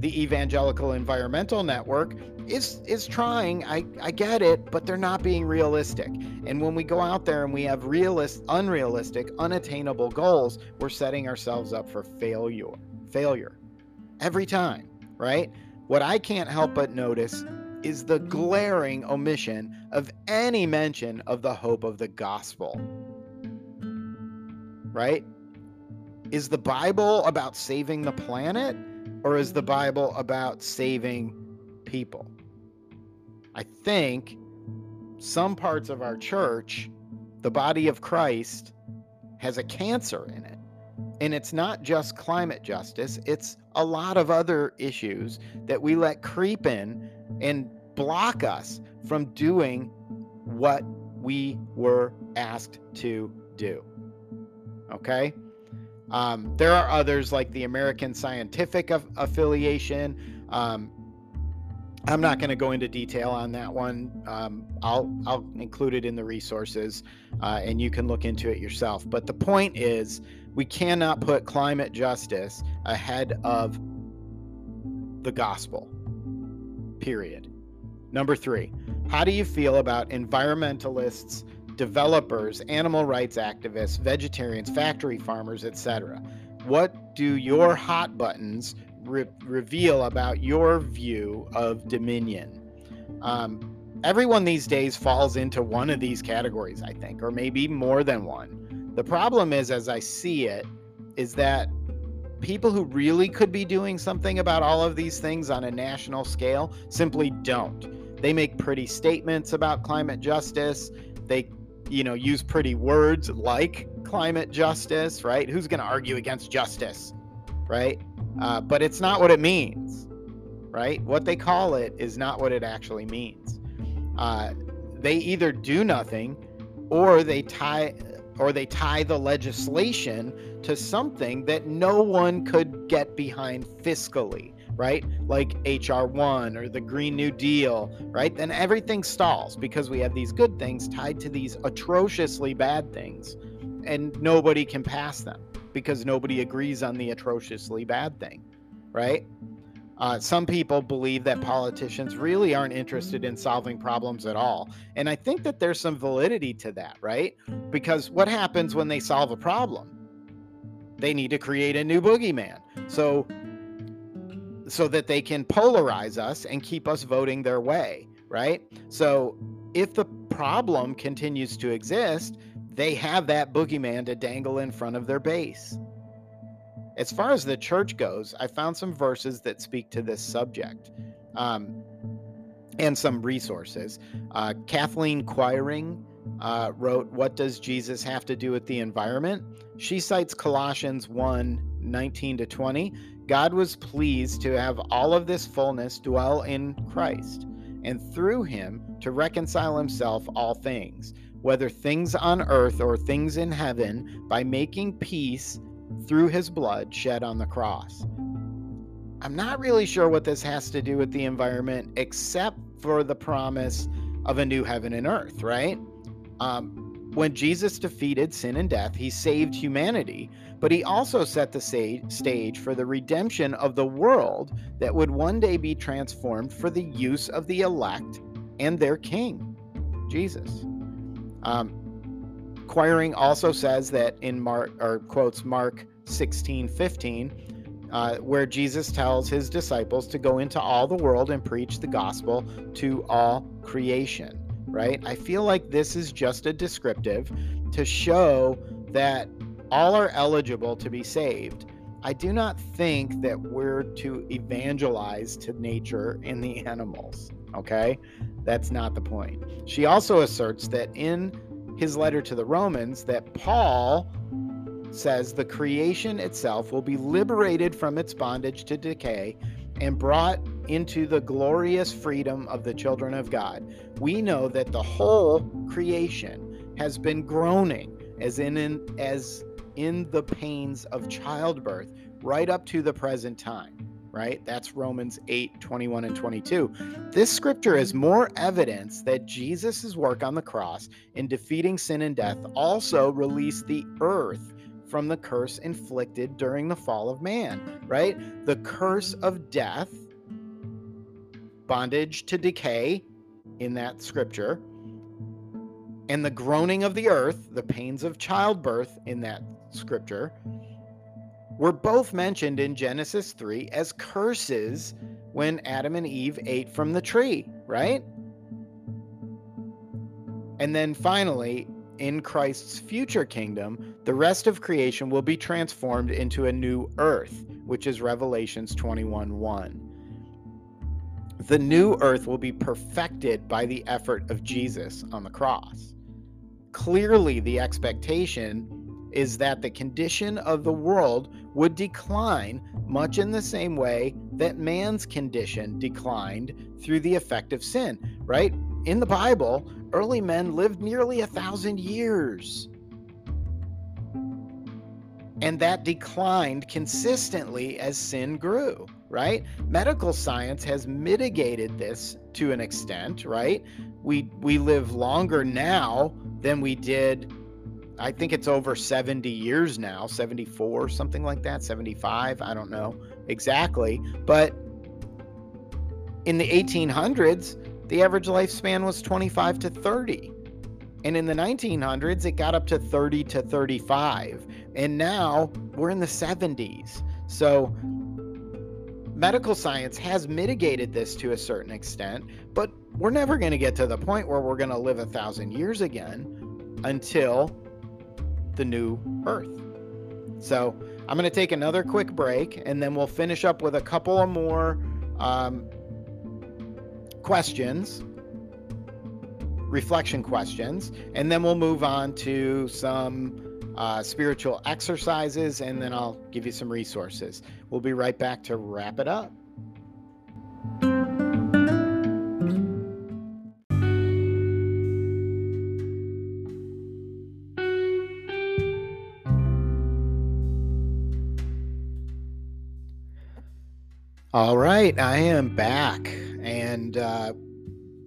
the Evangelical Environmental Network is is trying. I I get it, but they're not being realistic. And when we go out there and we have realist, unrealistic, unattainable goals, we're setting ourselves up for failure. Failure every time, right? What I can't help but notice is the glaring omission of any mention of the hope of the gospel. right? Is the Bible about saving the planet or is the Bible about saving people? I think some parts of our church, the body of Christ, has a cancer in it. And it's not just climate justice, it's a lot of other issues that we let creep in and block us from doing what we were asked to do. Okay? Um, there are others like the American Scientific Affiliation. Um, I'm not going to go into detail on that one. Um, I'll I'll include it in the resources, uh, and you can look into it yourself. But the point is, we cannot put climate justice ahead of the gospel. Period. Number three, how do you feel about environmentalists, developers, animal rights activists, vegetarians, factory farmers, etc.? What do your hot buttons re- reveal about your view of dominion. Um, everyone these days falls into one of these categories, I think, or maybe more than one. The problem is, as I see it, is that people who really could be doing something about all of these things on a national scale simply don't. They make pretty statements about climate justice. They, you know, use pretty words like climate justice, right? Who's going to argue against justice, right? Uh, but it's not what it means, right? What they call it is not what it actually means. Uh, they either do nothing, or they tie, or they tie the legislation to something that no one could get behind fiscally, right? Like HR one or the Green New Deal, right? Then everything stalls because we have these good things tied to these atrociously bad things, and nobody can pass them because nobody agrees on the atrociously bad thing, right? Uh, some people believe that politicians really aren't interested in solving problems at all. And I think that there's some validity to that, right? Because what happens when they solve a problem? They need to create a new boogeyman. So so that they can polarize us and keep us voting their way, right? So if the problem continues to exist, they have that boogeyman to dangle in front of their base. As far as the church goes, I found some verses that speak to this subject um, and some resources. Uh, Kathleen Quiring uh, wrote, What Does Jesus Have to Do with the Environment? She cites Colossians 1 19 to 20. God was pleased to have all of this fullness dwell in Christ, and through him to reconcile himself all things whether things on earth or things in heaven, by making peace through his blood shed on the cross. I'm not really sure what this has to do with the environment, except for the promise of a new heaven and earth, right? Um, when Jesus defeated sin and death, he saved humanity, but he also set the stage for the redemption of the world that would one day be transformed for the use of the elect and their king, Jesus. Um, Quiring also says that in Mark, or quotes Mark 16 15, uh, where Jesus tells his disciples to go into all the world and preach the gospel to all creation, right? I feel like this is just a descriptive to show that all are eligible to be saved. I do not think that we're to evangelize to nature and the animals, okay? That's not the point. She also asserts that in his letter to the Romans that Paul says the creation itself will be liberated from its bondage to decay and brought into the glorious freedom of the children of God. We know that the whole creation has been groaning as in, in as in the pains of childbirth right up to the present time right? That's Romans 8 21 and 22. This scripture is more evidence that Jesus' work on the cross in defeating sin and death also released the earth from the curse inflicted during the fall of man, right? The curse of death, bondage to decay in that scripture, and the groaning of the earth, the pains of childbirth in that scripture were both mentioned in Genesis 3 as curses when Adam and Eve ate from the tree, right? And then finally, in Christ's future kingdom, the rest of creation will be transformed into a new earth, which is Revelations 21 1. The new earth will be perfected by the effort of Jesus on the cross. Clearly, the expectation is that the condition of the world would decline much in the same way that man's condition declined through the effect of sin, right? In the Bible, early men lived nearly a thousand years. And that declined consistently as sin grew, right? Medical science has mitigated this to an extent, right? We we live longer now than we did I think it's over 70 years now, 74, something like that, 75, I don't know exactly, but in the 1800s, the average lifespan was 25 to 30. And in the 1900s, it got up to 30 to 35. And now we're in the 70s. So medical science has mitigated this to a certain extent, but we're never going to get to the point where we're going to live a thousand years again until the new earth. So I'm going to take another quick break and then we'll finish up with a couple of more um, questions reflection questions, and then we'll move on to some uh, spiritual exercises, and then I'll give you some resources. We'll be right back to wrap it up. All right, I am back, and uh,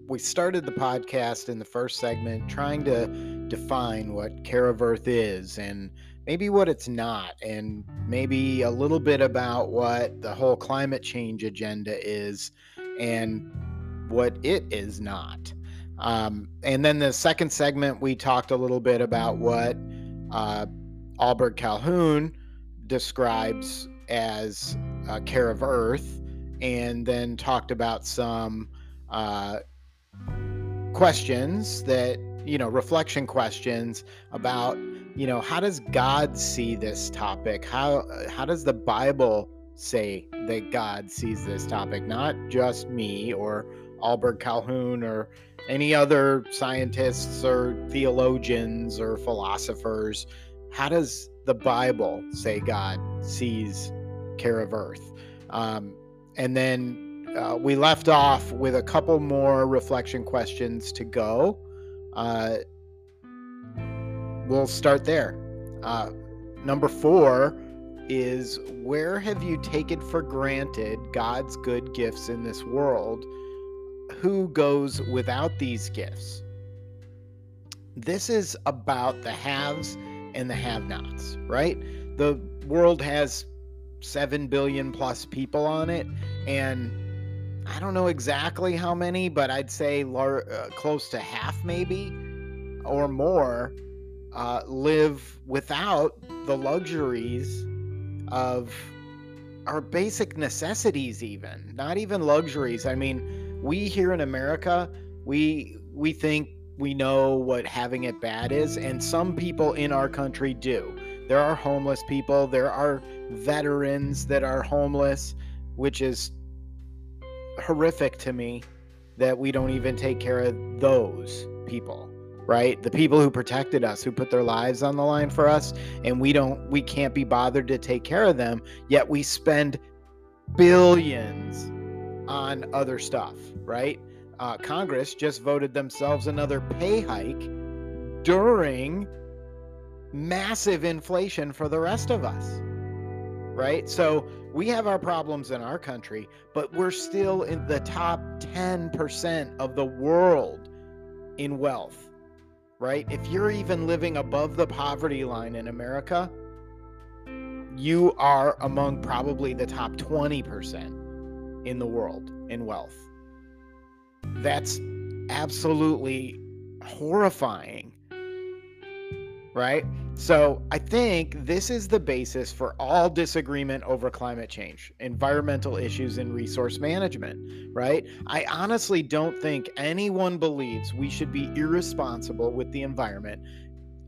we started the podcast in the first segment trying to define what care of earth is and maybe what it's not and maybe a little bit about what the whole climate change agenda is and what it is not. Um, and then the second segment we talked a little bit about what uh, ahlberg calhoun describes as uh, care of earth and then talked about some uh, questions that you know reflection questions about you know how does god see this topic? How how does the bible say that god sees this topic? Not just me or ahlberg calhoun or any other scientists or theologians or philosophers. How does the bible say god sees care of earth um, and then uh, we left off with a couple more reflection questions to go. Uh, we'll start there. Uh, number four is where have you taken for granted God's good gifts in this world? Who goes without these gifts? This is about the haves and the have nots, right? The world has 7 billion plus people on it, and I don't know exactly how many, but I'd say lar- uh, close to half, maybe or more, uh, live without the luxuries of our basic necessities. Even not even luxuries. I mean, we here in America, we we think we know what having it bad is, and some people in our country do. There are homeless people. There are veterans that are homeless, which is horrific to me that we don't even take care of those people right? The people who protected us who put their lives on the line for us and we don't we can't be bothered to take care of them yet we spend billions on other stuff right? Uh, congress just voted themselves another pay hike during massive inflation for the rest of us right so we have our problems in our country, but we're still in the top 10% of the world in wealth, right? If you're even living above the poverty line in America, you are among probably the top 20% in the world in wealth. That's absolutely horrifying right? So I think this is the basis for all disagreement over climate change, environmental issues, and resource management, right? I honestly don't think anyone believes we should be irresponsible with the environment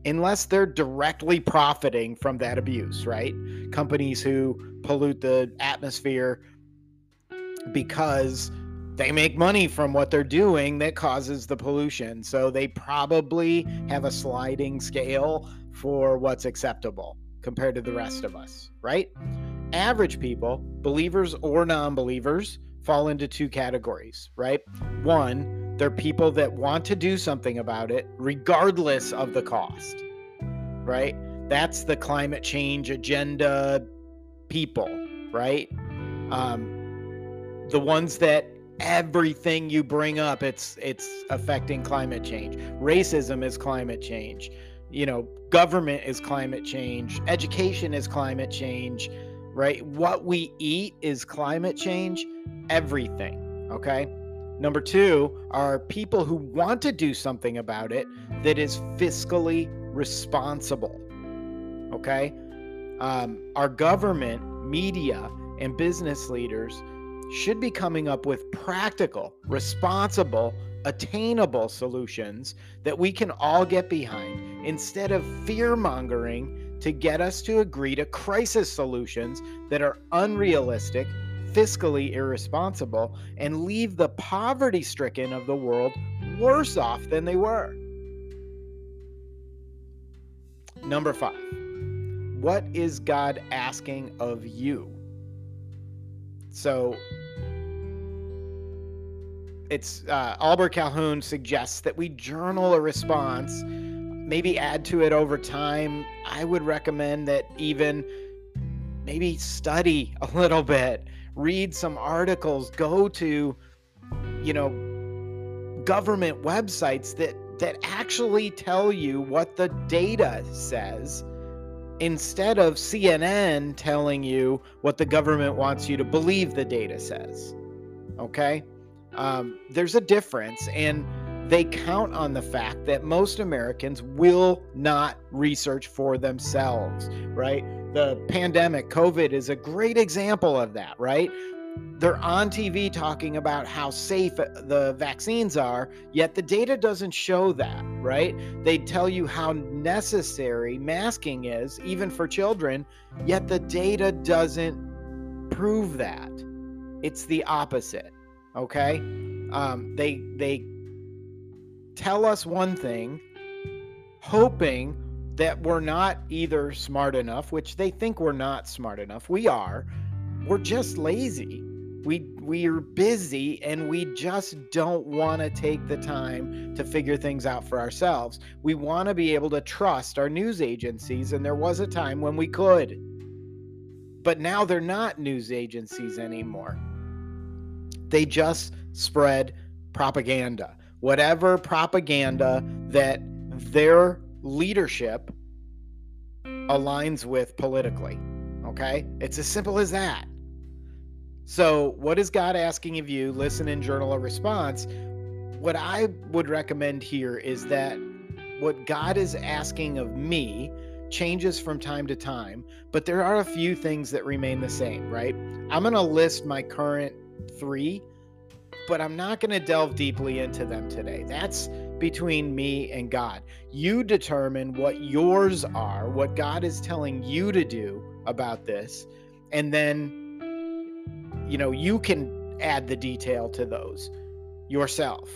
unless they're directly profiting from that abuse, right? Companies who pollute the atmosphere because they make money from what they're doing that causes the pollution. So they probably have a sliding scale for what's acceptable compared to the rest of us, right? Average people, believers or non believers, fall into two categories, right? One, they're people that want to do something about it regardless of the cost, right? That's the climate change agenda people, right? Um, the ones that everything you bring up it's it's affecting climate change racism is climate change you know government is climate change education is climate change right? What we eat is climate change everything okay? Number 2 are people who want to do something about it that is fiscally responsible okay? Um, our government media and business leaders should be coming up with practical, responsible, attainable solutions that we can all get behind instead of fear mongering to get us to agree to crisis solutions that are unrealistic, fiscally irresponsible, and leave the poverty stricken of the world worse off than they were. Number five, what is God asking of you? So it's uh, Ahlberg Calhoun suggests that we journal a response, maybe add to it over time. I would recommend that even maybe study a little bit, read some articles, go to, you know, government websites that that actually tell you what the data says instead of CNN telling you what the government wants you to believe the data says. Okay? Um, there's a difference, and they count on the fact that most Americans will not research for themselves, right? The pandemic, COVID, is a great example of that, right? they're on TV talking about how safe the vaccines are, yet the data doesn't show that, right? They tell you how necessary masking is, even for children, yet the data doesn't prove that. It's the opposite, okay? Um, they they tell us one thing, hoping that we're not either smart enough, which they think we're not smart enough. We are. We're just lazy we we're busy and we just don't want to take the time to figure things out for ourselves. We want to be able to trust our news agencies and there was a time when we could. But now they're not news agencies anymore. They just spread propaganda. Whatever propaganda that their leadership aligns with politically. Okay? It's as simple as that. So, what is God asking of you? Listen and journal a response. What I would recommend here is that what God is asking of me changes from time to time, but there are a few things that remain the same, right? I'm going to list my current three, but I'm not going to delve deeply into them today. That's between me and God. You determine what yours are, what God is telling you to do about this, and then you know, you can add the detail to those yourself,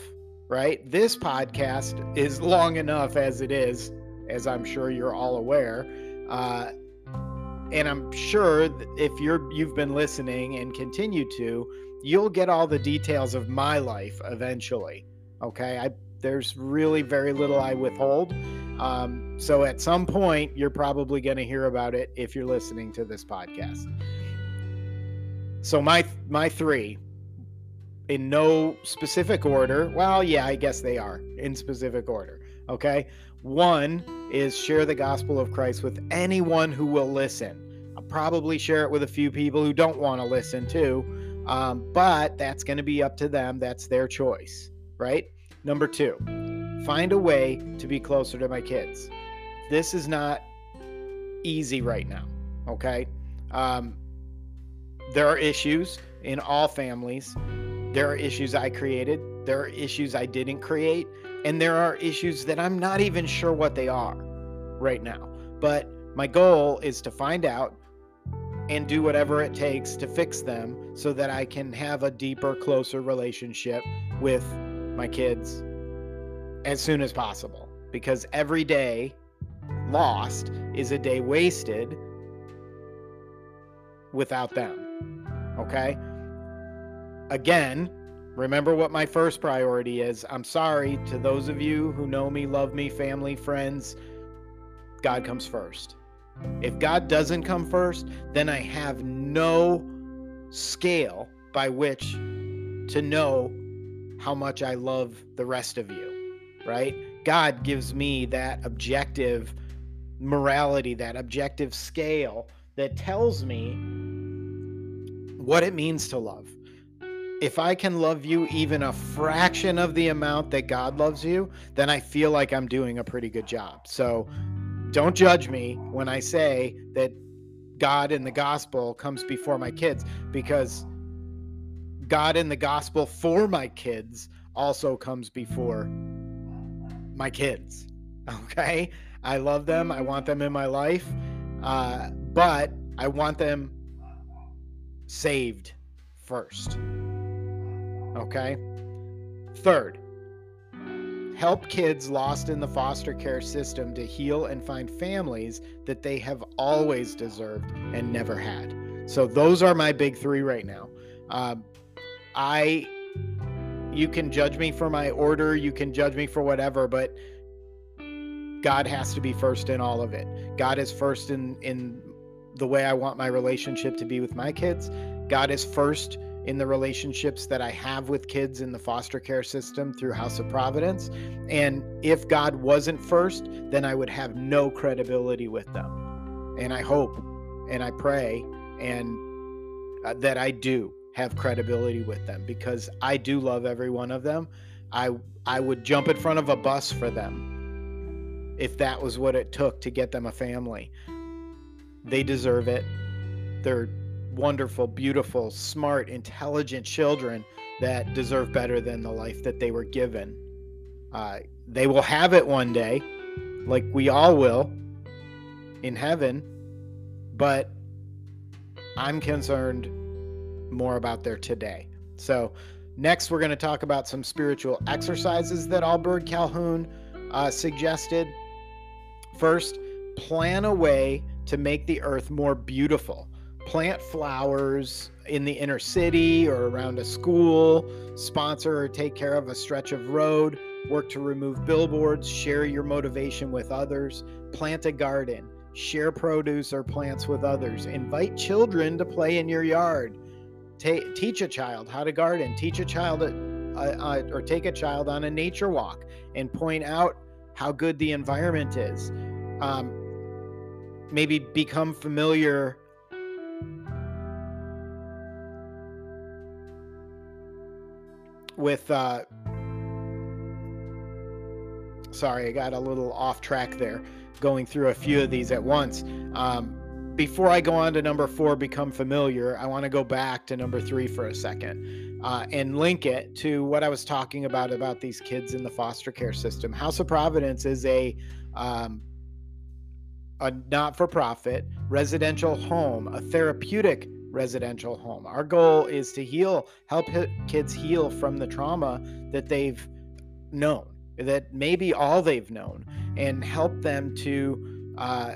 right? This podcast is long enough as it is, as I'm sure you're all aware. Uh, and I'm sure if you're you've been listening and continue to, you'll get all the details of my life eventually. Okay, I there's really very little I withhold. Um, so at some point, you're probably going to hear about it if you're listening to this podcast. So my my three, in no specific order. Well, yeah, I guess they are in specific order. Okay. One is share the gospel of Christ with anyone who will listen. I'll probably share it with a few people who don't want to listen too, um, but that's going to be up to them. That's their choice, right? Number two, find a way to be closer to my kids. This is not easy right now. Okay. Um, there are issues in all families. There are issues I created, there are issues I didn't create, and there are issues that I'm not even sure what they are. right now. But my goal is to find out and do whatever it takes to fix them so that I can have a deeper, closer relationship with my kids as soon as possible. Because every day lost is a day wasted without them. Okay? Again, remember what my first priority is. I'm sorry to those of you who know me, love me, family, friends. God comes first. If God doesn't come first, then I have no scale by which to know how much I love the rest of you, right? God gives me that objective morality, that objective scale that tells me what it means to love. If I can love you even a fraction of the amount that God loves you, then I feel like I'm doing a pretty good job. So don't judge me when I say that God in the gospel comes before my kids because God in the gospel for my kids also comes before my kids. Okay. I love them. I want them in my life. Uh, but I want them saved first. Okay. Third, help kids lost in the foster care system to heal and find families that they have always deserved and never had. So those are my big three right now. Uh, I, you can judge me for my order, you can judge me for whatever, but God has to be first in all of it. God is first in in the way I want my relationship to be with my kids. God is first in the relationships that I have with kids in the foster care system through House of Providence. And if God wasn't first, then I would have no credibility with them. And I hope and I pray and uh, that I do have credibility with them because I do love every one of them. I I would jump in front of a bus for them if that was what it took to get them a family. They deserve it. They're wonderful, beautiful, smart, intelligent children that deserve better than the life that they were given. Uh, they will have it one day, like we all will in heaven, but I'm concerned more about their today. So, next, we're going to talk about some spiritual exercises that Ahlberg Calhoun uh, suggested. First, plan a way to make the earth more beautiful plant flowers in the inner city or around a school, sponsor or take care of a stretch of road, work to remove billboards, share your motivation with others, plant a garden, share produce or plants with others, invite children to play in your yard, Ta- teach a child how to garden, teach a child a, a, or take a child on a nature walk and point out how good the environment is. Um, maybe become familiar with uh sorry i got a little off track there going through a few of these at once. Um before i go on to number four become familiar i want to go back to number three for a second uh, and link it to what i was talking about about these kids in the foster care system. House of providence is a um, a not-for-profit residential home a therapeutic residential home. Our goal is to heal, help kids heal from the trauma that they've known, that maybe all they've known, and help them to uh,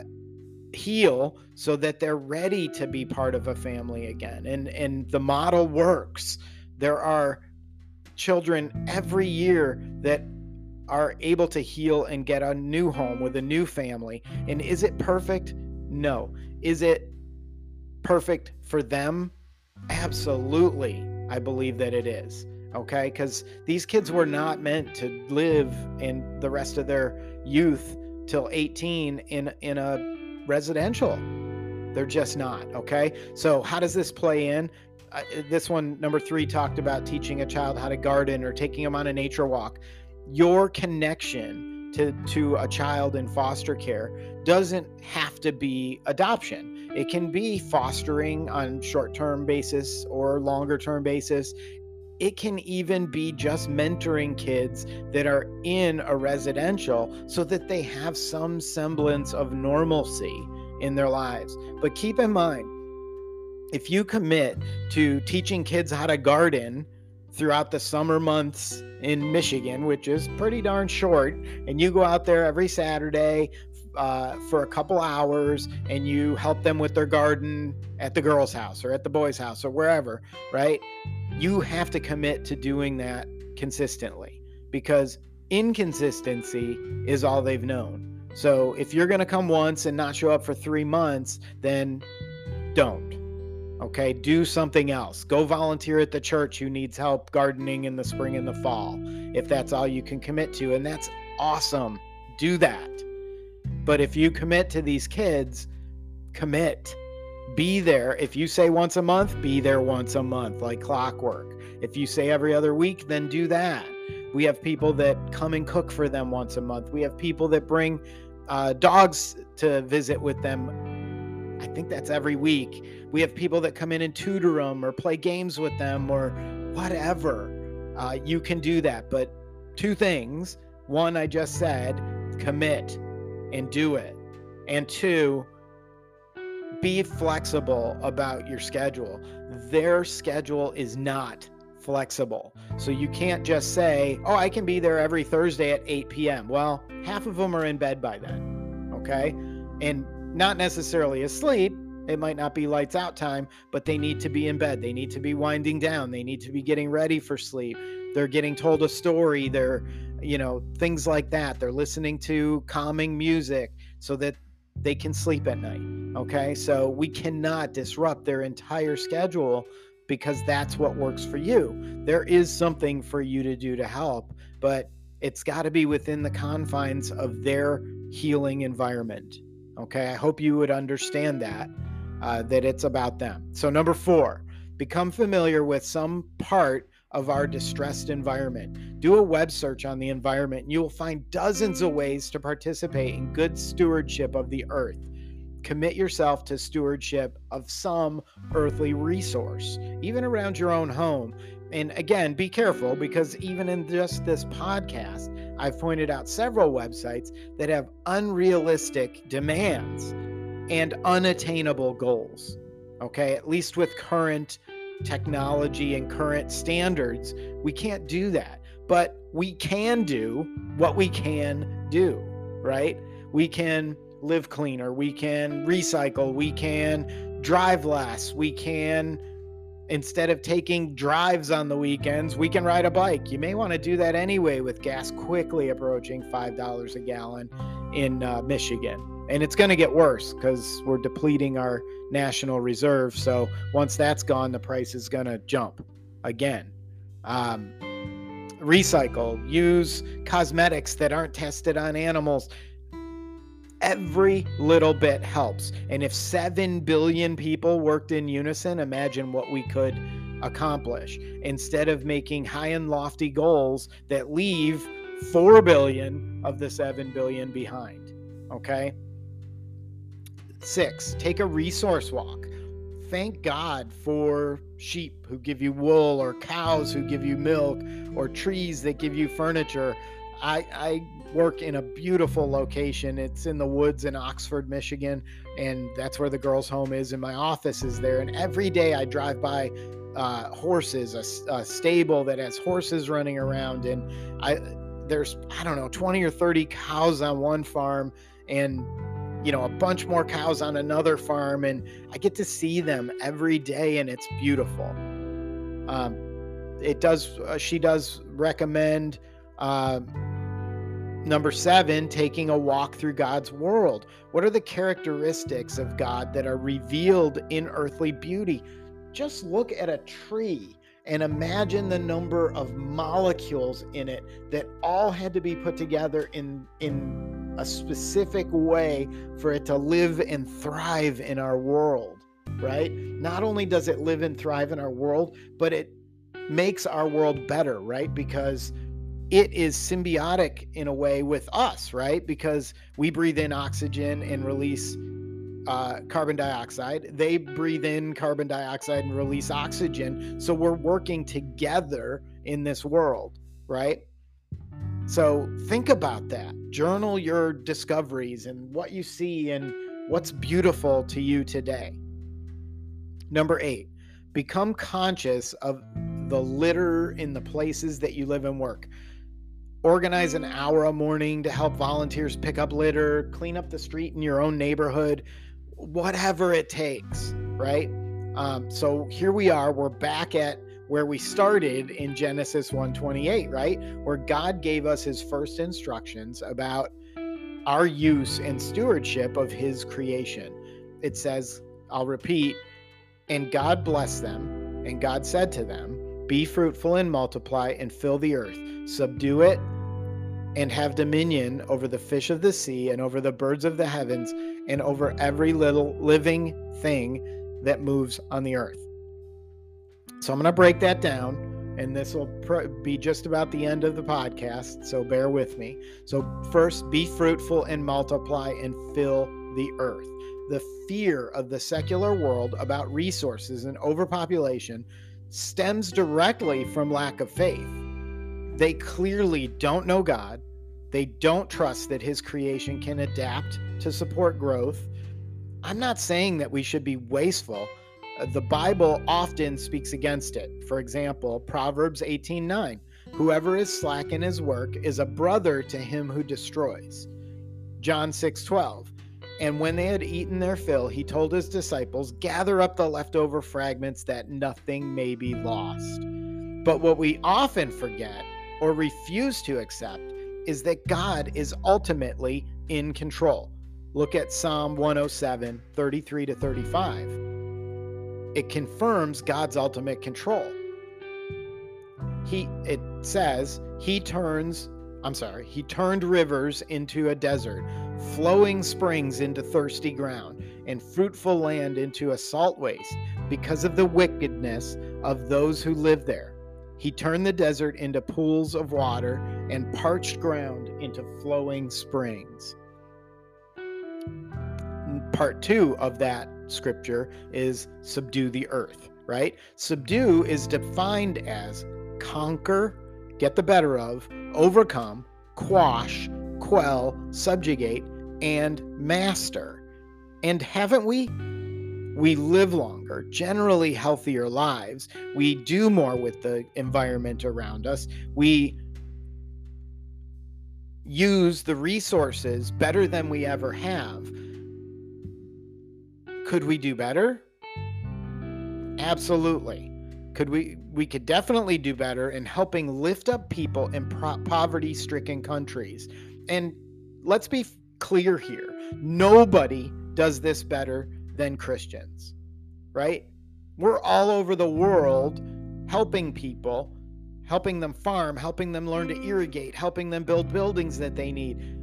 heal so that they're ready to be part of a family again. And and the model works. There are children every year that are able to heal and get a new home with a new family. And is it perfect? No. Is it perfect for them? Absolutely. I believe that it is. Okay. Because these kids were not meant to live in the rest of their youth till 18 in, in a residential. They're just not. Okay. So, how does this play in? Uh, this one, number three, talked about teaching a child how to garden or taking them on a nature walk. Your connection to, to a child in foster care doesn't have to be adoption. It can be fostering on short term basis or longer term basis. it can even be just mentoring kids that are in a residential so that they have some semblance of normalcy in their lives. But keep in mind, if you commit to teaching kids how to garden throughout the summer months in Michigan, which is pretty darn short, and you go out there every Saturday uh, for a couple hours and you help them with their garden at the girl's house or at the boy's house or wherever, right? you have to commit to doing that consistently because inconsistency is all they've known. So if you're going to come once and not show up for three months, then don't. Okay, do something else. Go volunteer at the church who needs help gardening in the spring and the fall, if that's all you can commit to. And that's awesome. Do that. But if you commit to these kids, commit be there. If you say once a month, be there once a month, like clockwork. If you say every other week, then do that. We have people that come and cook for them once a month. We have people that bring uh, dogs to visit with them. I think that's every week. We have people that come in and tutor them or play games with them or whatever. Uh, you can do that. But two things one, I just said, commit and do it. And two, be flexible about your schedule. Their schedule is not flexible. So you can't just say, oh, I can be there every Thursday at 8 p.m. Well, half of them are in bed by then. Okay. And not necessarily asleep. It might not be lights out time, but they need to be in bed. They need to be winding down. They need to be getting ready for sleep. They're getting told a story. They're, you know, things like that. They're listening to calming music so that they can sleep at night. Okay. So we cannot disrupt their entire schedule because that's what works for you. There is something for you to do to help, but it's got to be within the confines of their healing environment. Okay. I hope you would understand that, uh, that it's about them. So, number four, become familiar with some part of our distressed environment. Do a web search on the environment, and you will find dozens of ways to participate in good stewardship of the earth. Commit yourself to stewardship of some earthly resource, even around your own home. And again, be careful because even in just this podcast, I've pointed out several websites that have unrealistic demands and unattainable goals. Okay, at least with current technology and current standards. We can't do that. But we can do what we can do, right? We can live cleaner, we can recycle, we can drive less, we can instead of taking drives on the weekends, we can ride a bike. You may want to do that anyway with gas quickly approaching $5 a gallon in uh, Michigan and it's going to get worse because we're depleting our national reserve. So once that's gone, the price is going to jump again. Um, recycle, use cosmetics that aren't tested on animals. Every little bit helps. And if 7 billion people worked in unison, imagine what we could accomplish instead of making high and lofty goals that leave 4 billion of the 7 billion behind. Okay. Six, take a resource walk. Thank God for sheep who give you wool, or cows who give you milk, or trees that give you furniture. I, I work in a beautiful location. It's in the woods in Oxford, Michigan, and that's where the girls' home is, and my office is there. And every day I drive by uh, horses, a, a, stable that has horses running around, and I there's I don't know 20 or 30 cows on one farm, and you know a bunch more cows on another farm and i get to see them every day and it's beautiful um, it does uh, she does recommend uh, number seven taking a walk through god's world what are the characteristics of god that are revealed in earthly beauty just look at a tree and imagine the number of molecules in it that all had to be put together in in a specific way for it to live and thrive in our world, right? Not only does it live and thrive in our world, but it makes our world better, right? Because it is symbiotic in a way with us, right? Because we breathe in oxygen and release uh, carbon dioxide. They breathe in carbon dioxide and release oxygen. So we're working together in this world, right? So think about that. Journal your discoveries and what you see and what's beautiful to you today. Number eight, become conscious of the litter in the places that you live and work. Organize an hour a morning to help volunteers pick up litter, clean up the street in your own neighborhood, whatever it takes, right? Um, so here we are. We're back at where we started in Genesis 128, right? Where God gave us his first instructions about our use and stewardship of his creation. It says, I'll repeat, and God blessed them, and God said to them, Be fruitful and multiply and fill the earth, subdue it, and have dominion over the fish of the sea, and over the birds of the heavens, and over every little living thing that moves on the earth. So I'm going to break that down, and this will pr- be just about the end of the podcast. So bear with me. So, first, be fruitful and multiply and fill the earth. The fear of the secular world about resources and overpopulation stems directly from lack of faith. They clearly don't know God. They don't trust that His creation can adapt to support growth. I'm not saying that we should be wasteful. Uh, the Bible often speaks against it. For example, Proverbs 18:9, whoever is slack in his work is a brother to him who destroys. John 6:12, and when they had eaten their fill, he told his disciples, Gather up the leftover fragments that nothing may be lost. But what we often forget or refuse to accept is that God is ultimately in control. Look at Psalm 107, 33 to 35. It confirms God's ultimate control. He it says he turns I'm sorry, he turned rivers into a desert, flowing springs into thirsty ground, and fruitful land into a salt waste because of the wickedness of those who live there. He turned the desert into pools of water and parched ground into flowing springs. Part two of that scripture is subdue the earth, right? Subdue is defined as conquer, get the better of, overcome, quash, quell, subjugate, and master. And haven't we? We live longer, generally healthier lives. We do more with the environment around us. We use the resources better than we ever have. Could we do better? Absolutely could we we could definitely do better in helping lift up people in pro- poverty stricken countries and let's be clear here nobody does this better than christians right we're all over the world helping people helping them farm helping them learn to irrigate helping them build buildings that they need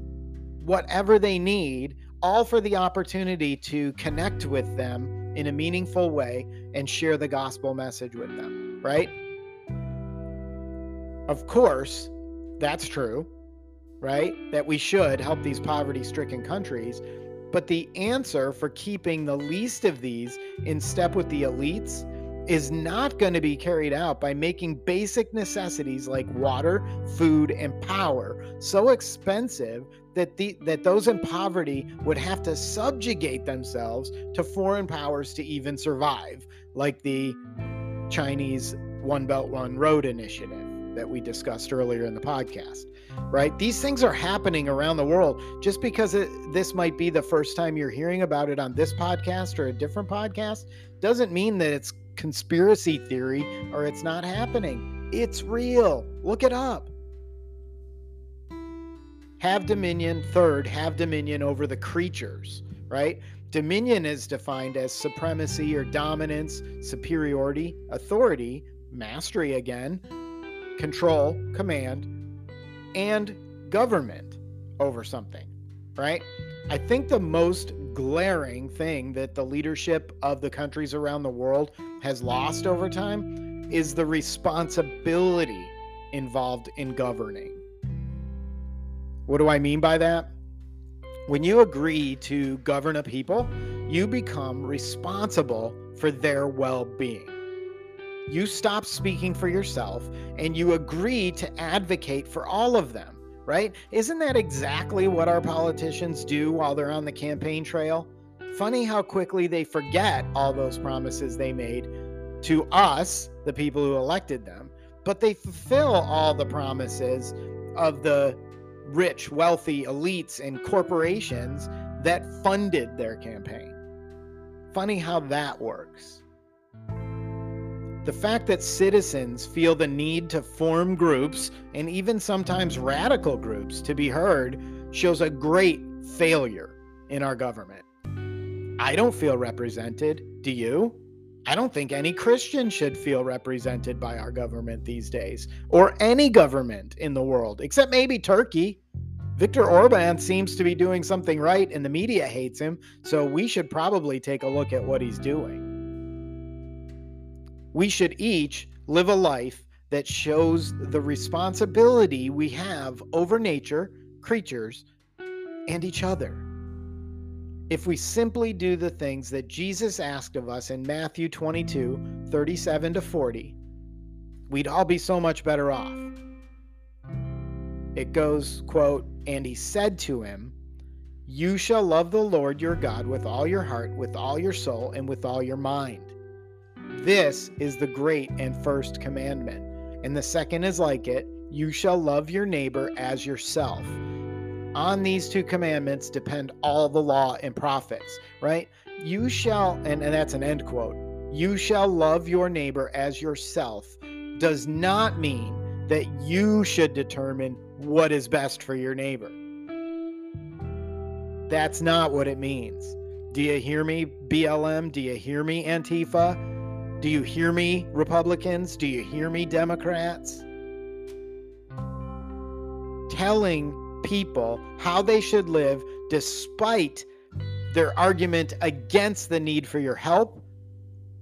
whatever they need all for the opportunity to connect with them in a meaningful way and share the gospel message with them, right? Of course, that's true, right? That we should help these poverty stricken countries. But the answer for keeping the least of these in step with the elites is not going to be carried out by making basic necessities like water, food, and power so expensive that the that those in poverty would have to subjugate themselves to foreign powers to even survive, like the Chinese One Belt One Road initiative that we discussed earlier in the podcast. Right? These things are happening around the world. Just because it, this might be the first time you're hearing about it on this podcast or a different podcast doesn't mean that it's conspiracy theory or it's not happening. It's real. Look it up. Have dominion, third, have dominion over the creatures, right? Dominion is defined as supremacy or dominance, superiority, authority, mastery again, control, command, and government over something, right? I think the most glaring thing that the leadership of the countries around the world has lost over time is the responsibility involved in governing. What do I mean by that? When you agree to govern a people, you become responsible for their well being. You stop speaking for yourself and you agree to advocate for all of them, right? Isn't that exactly what our politicians do while they're on the campaign trail? Funny how quickly they forget all those promises they made to us, the people who elected them, but they fulfill all the promises of the rich, wealthy elites and corporations that funded their campaign. Funny how that works. The fact that citizens feel the need to form groups and even sometimes radical groups to be heard shows a great failure in our government. I don't feel represented. Do you? I don't think any Christian should feel represented by our government these days, or any government in the world, except maybe Turkey. Viktor Orban seems to be doing something right, and the media hates him, so we should probably take a look at what he's doing we should each live a life that shows the responsibility we have over nature, creatures, and each other. If we simply do the things that Jesus asked of us in Matthew 22 37 to 40, we'd all be so much better off. It goes, quote, and he said to him, You shall love the Lord your God with all your heart, with all your soul, and with all your mind. This is the great and first commandment. And the second is like it you shall love your neighbor as yourself. On these two commandments depend all the law and prophets, right? You shall, and, and that's an end quote, you shall love your neighbor as yourself does not mean that you should determine what is best for your neighbor. That's not what it means. Do you hear me, BLM? Do you hear me, Antifa? Do you hear me, Republicans? Do you hear me, Democrats? Telling people how they should live despite their argument against the need for your help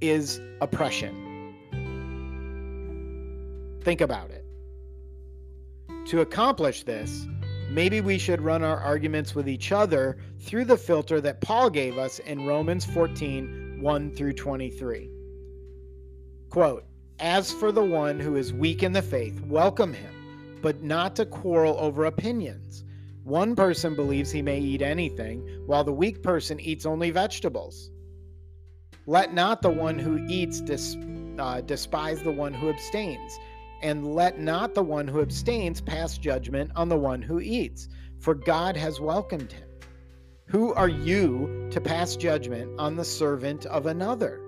is oppression. Think about it. To accomplish this, maybe we should run our arguments with each other through the filter that Paul gave us in Romans 14 1 through 23. Quote, As for the one who is weak in the faith, welcome him, but not to quarrel over opinions. One person believes he may eat anything, while the weak person eats only vegetables. Let not the one who eats dis, uh, despise the one who abstains, and let not the one who abstains pass judgment on the one who eats, for God has welcomed him. Who are you to pass judgment on the servant of another?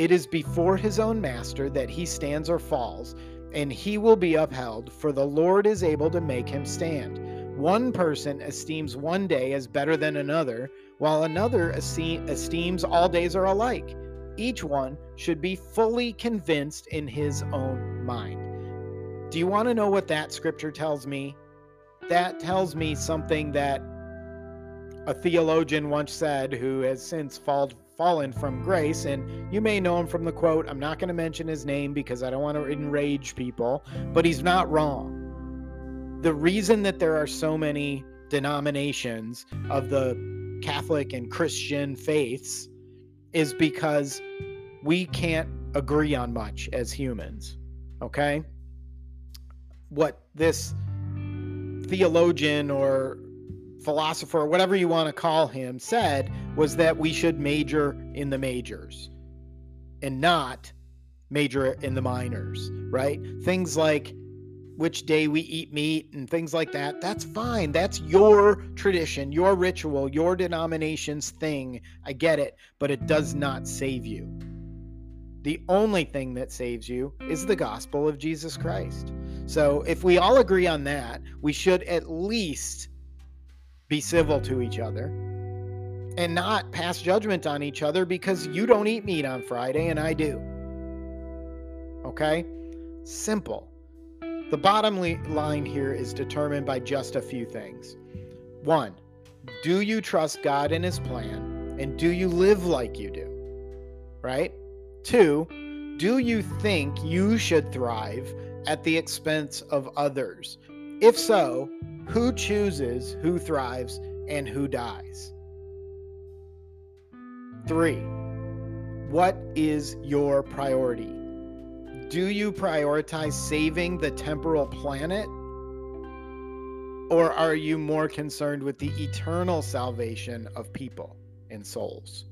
It is before his own master that he stands or falls, and he will be upheld, for the Lord is able to make him stand. One person esteems one day as better than another, while another esteems all days are alike. Each one should be fully convinced in his own mind. Do you want to know what that scripture tells me? That tells me something that a theologian once said who has since fall, fallen from grace. And you may know him from the quote. I'm not going to mention his name because I don't want to enrage people, but he's not wrong. The reason that there are so many denominations of the Catholic and Christian faiths is because we can't agree on much as humans. Okay? What this theologian or philosopher, whatever you want to call him, said was that we should major in the majors and not major in the minors, right? Things like which day we eat meat and things like that. That's fine. That's your tradition, your ritual, your denomination's thing. I get it, but it does not save you. The only thing that saves you is the gospel of Jesus Christ. So if we all agree on that, we should at least be civil to each other and not pass judgment on each other because you don't eat meat on Friday and I do. Okay? Simple. The bottom line here is determined by just a few things. One, do you trust God and His plan? And do you live like you do? Right? Two, do you think you should thrive at the expense of others? If so, who chooses who thrives and who dies? Three, what is your priority? Do you prioritize saving the temporal planet? Or are you more concerned with the eternal salvation of people and souls?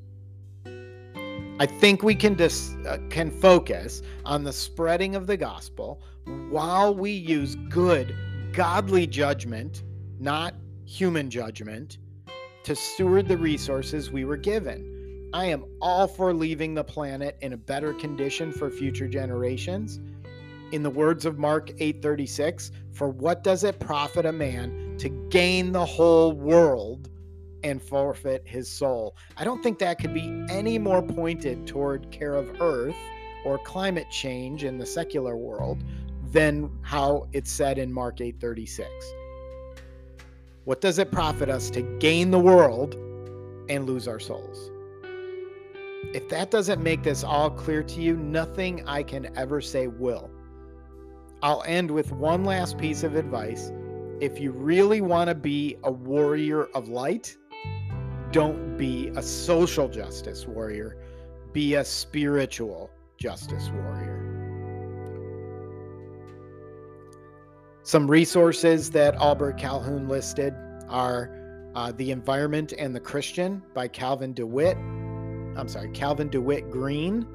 I think we can dis, uh, can focus on the spreading of the gospel while we use good, godly judgment, not human judgment, to steward the resources we were given. I am all for leaving the planet in a better condition for future generations. In the words of Mark 8:36, for what does it profit a man to gain the whole world and forfeit his soul? I don't think that could be any more pointed toward care of earth or climate change in the secular world than how it's said in Mark 8:36. What does it profit us to gain the world and lose our souls? If that doesn't make this all clear to you, nothing I can ever say will. I'll end with one last piece of advice. If you really want to be a warrior of light, don't be a social justice warrior, be a spiritual justice warrior. Some resources that Ahlberg Calhoun listed are uh, The Environment and the Christian by Calvin DeWitt, I'm sorry, Calvin DeWitt Green.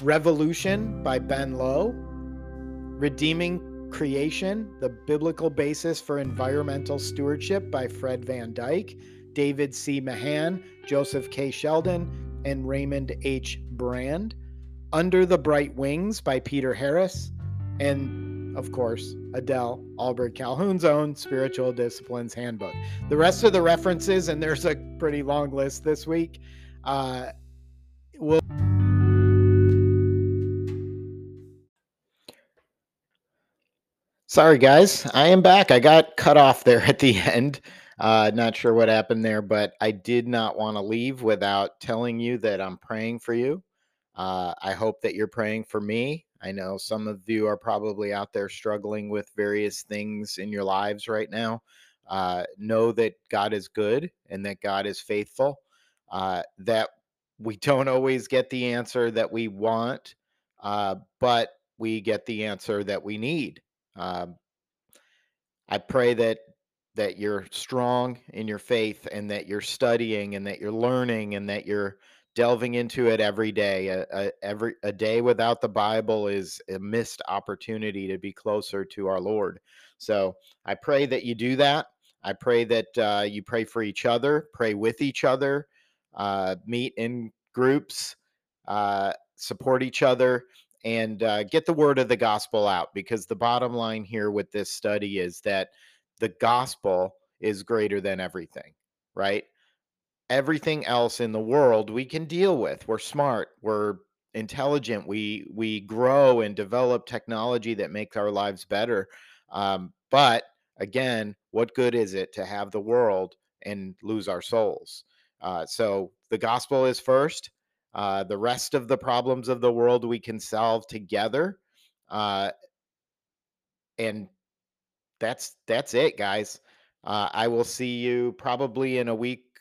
Revolution by Ben Lowe. Redeeming Creation, the biblical basis for environmental stewardship by Fred Van Dyke, David C. Mahan, Joseph K. Sheldon, and Raymond H. Brand. Under the Bright Wings by Peter Harris, and of course, Adele, Ahlberg Calhoun's own Spiritual Disciplines Handbook. The rest of the references, and there's a pretty long list this week, uh, will. Sorry, guys. I am back. I got cut off there at the end. Uh, not sure what happened there, but I did not want to leave without telling you that I'm praying for you. Uh, I hope that you're praying for me. I know some of you are probably out there struggling with various things in your lives right now. Uh, know that God is good and that God is faithful, uh, that we don't always get the answer that we want, uh, but we get the answer that we need. Um, I pray that that you're strong in your faith and that you're studying and that you're learning and that you're delving into it every day. A, a, every a day without the Bible is a missed opportunity to be closer to our Lord. So I pray that you do that. I pray that uh, you pray for each other, pray with each other, uh, meet in groups, uh, support each other, and uh, get the word of the gospel out. Because the bottom line here with this study is that the gospel is greater than everything, right? Everything else in the world we can deal with. We're smart, we're intelligent, we we grow and develop technology that makes our lives better. Um, but again, what good is it to have the world and lose our souls? Uh, so the gospel is first. Uh, the rest of the problems of the world we can solve together. Uh, and that's that's it, guys. Uh, I will see you probably in a week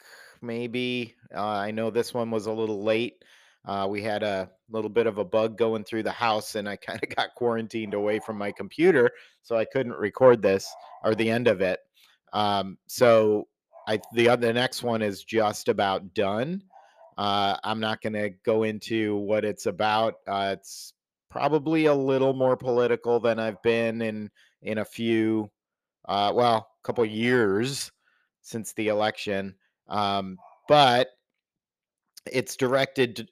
maybe. Uh, I know this one was a little late. Uh, we had a little bit of a bug going through the house, and I kind of got quarantined away from my computer, so I couldn't record this or the end of it. Um, so I the the next one is just about done. Uh, I'm not going to go into what it's about. Uh, it's probably a little more political than I've been in in a few, uh, well, a couple years since the election. Um, but it's directed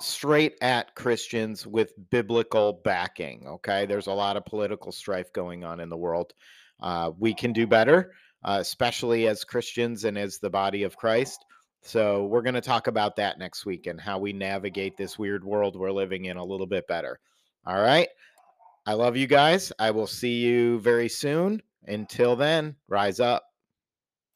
straight at Christians with biblical backing. Okay. There's a lot of political strife going on in the world. Uh, we can do better, uh, especially as Christians and as the body of Christ. So, we're going to talk about that next week and how we navigate this weird world we're living in a little bit better. All right. I love you guys. I will see you very soon. Until then, rise up.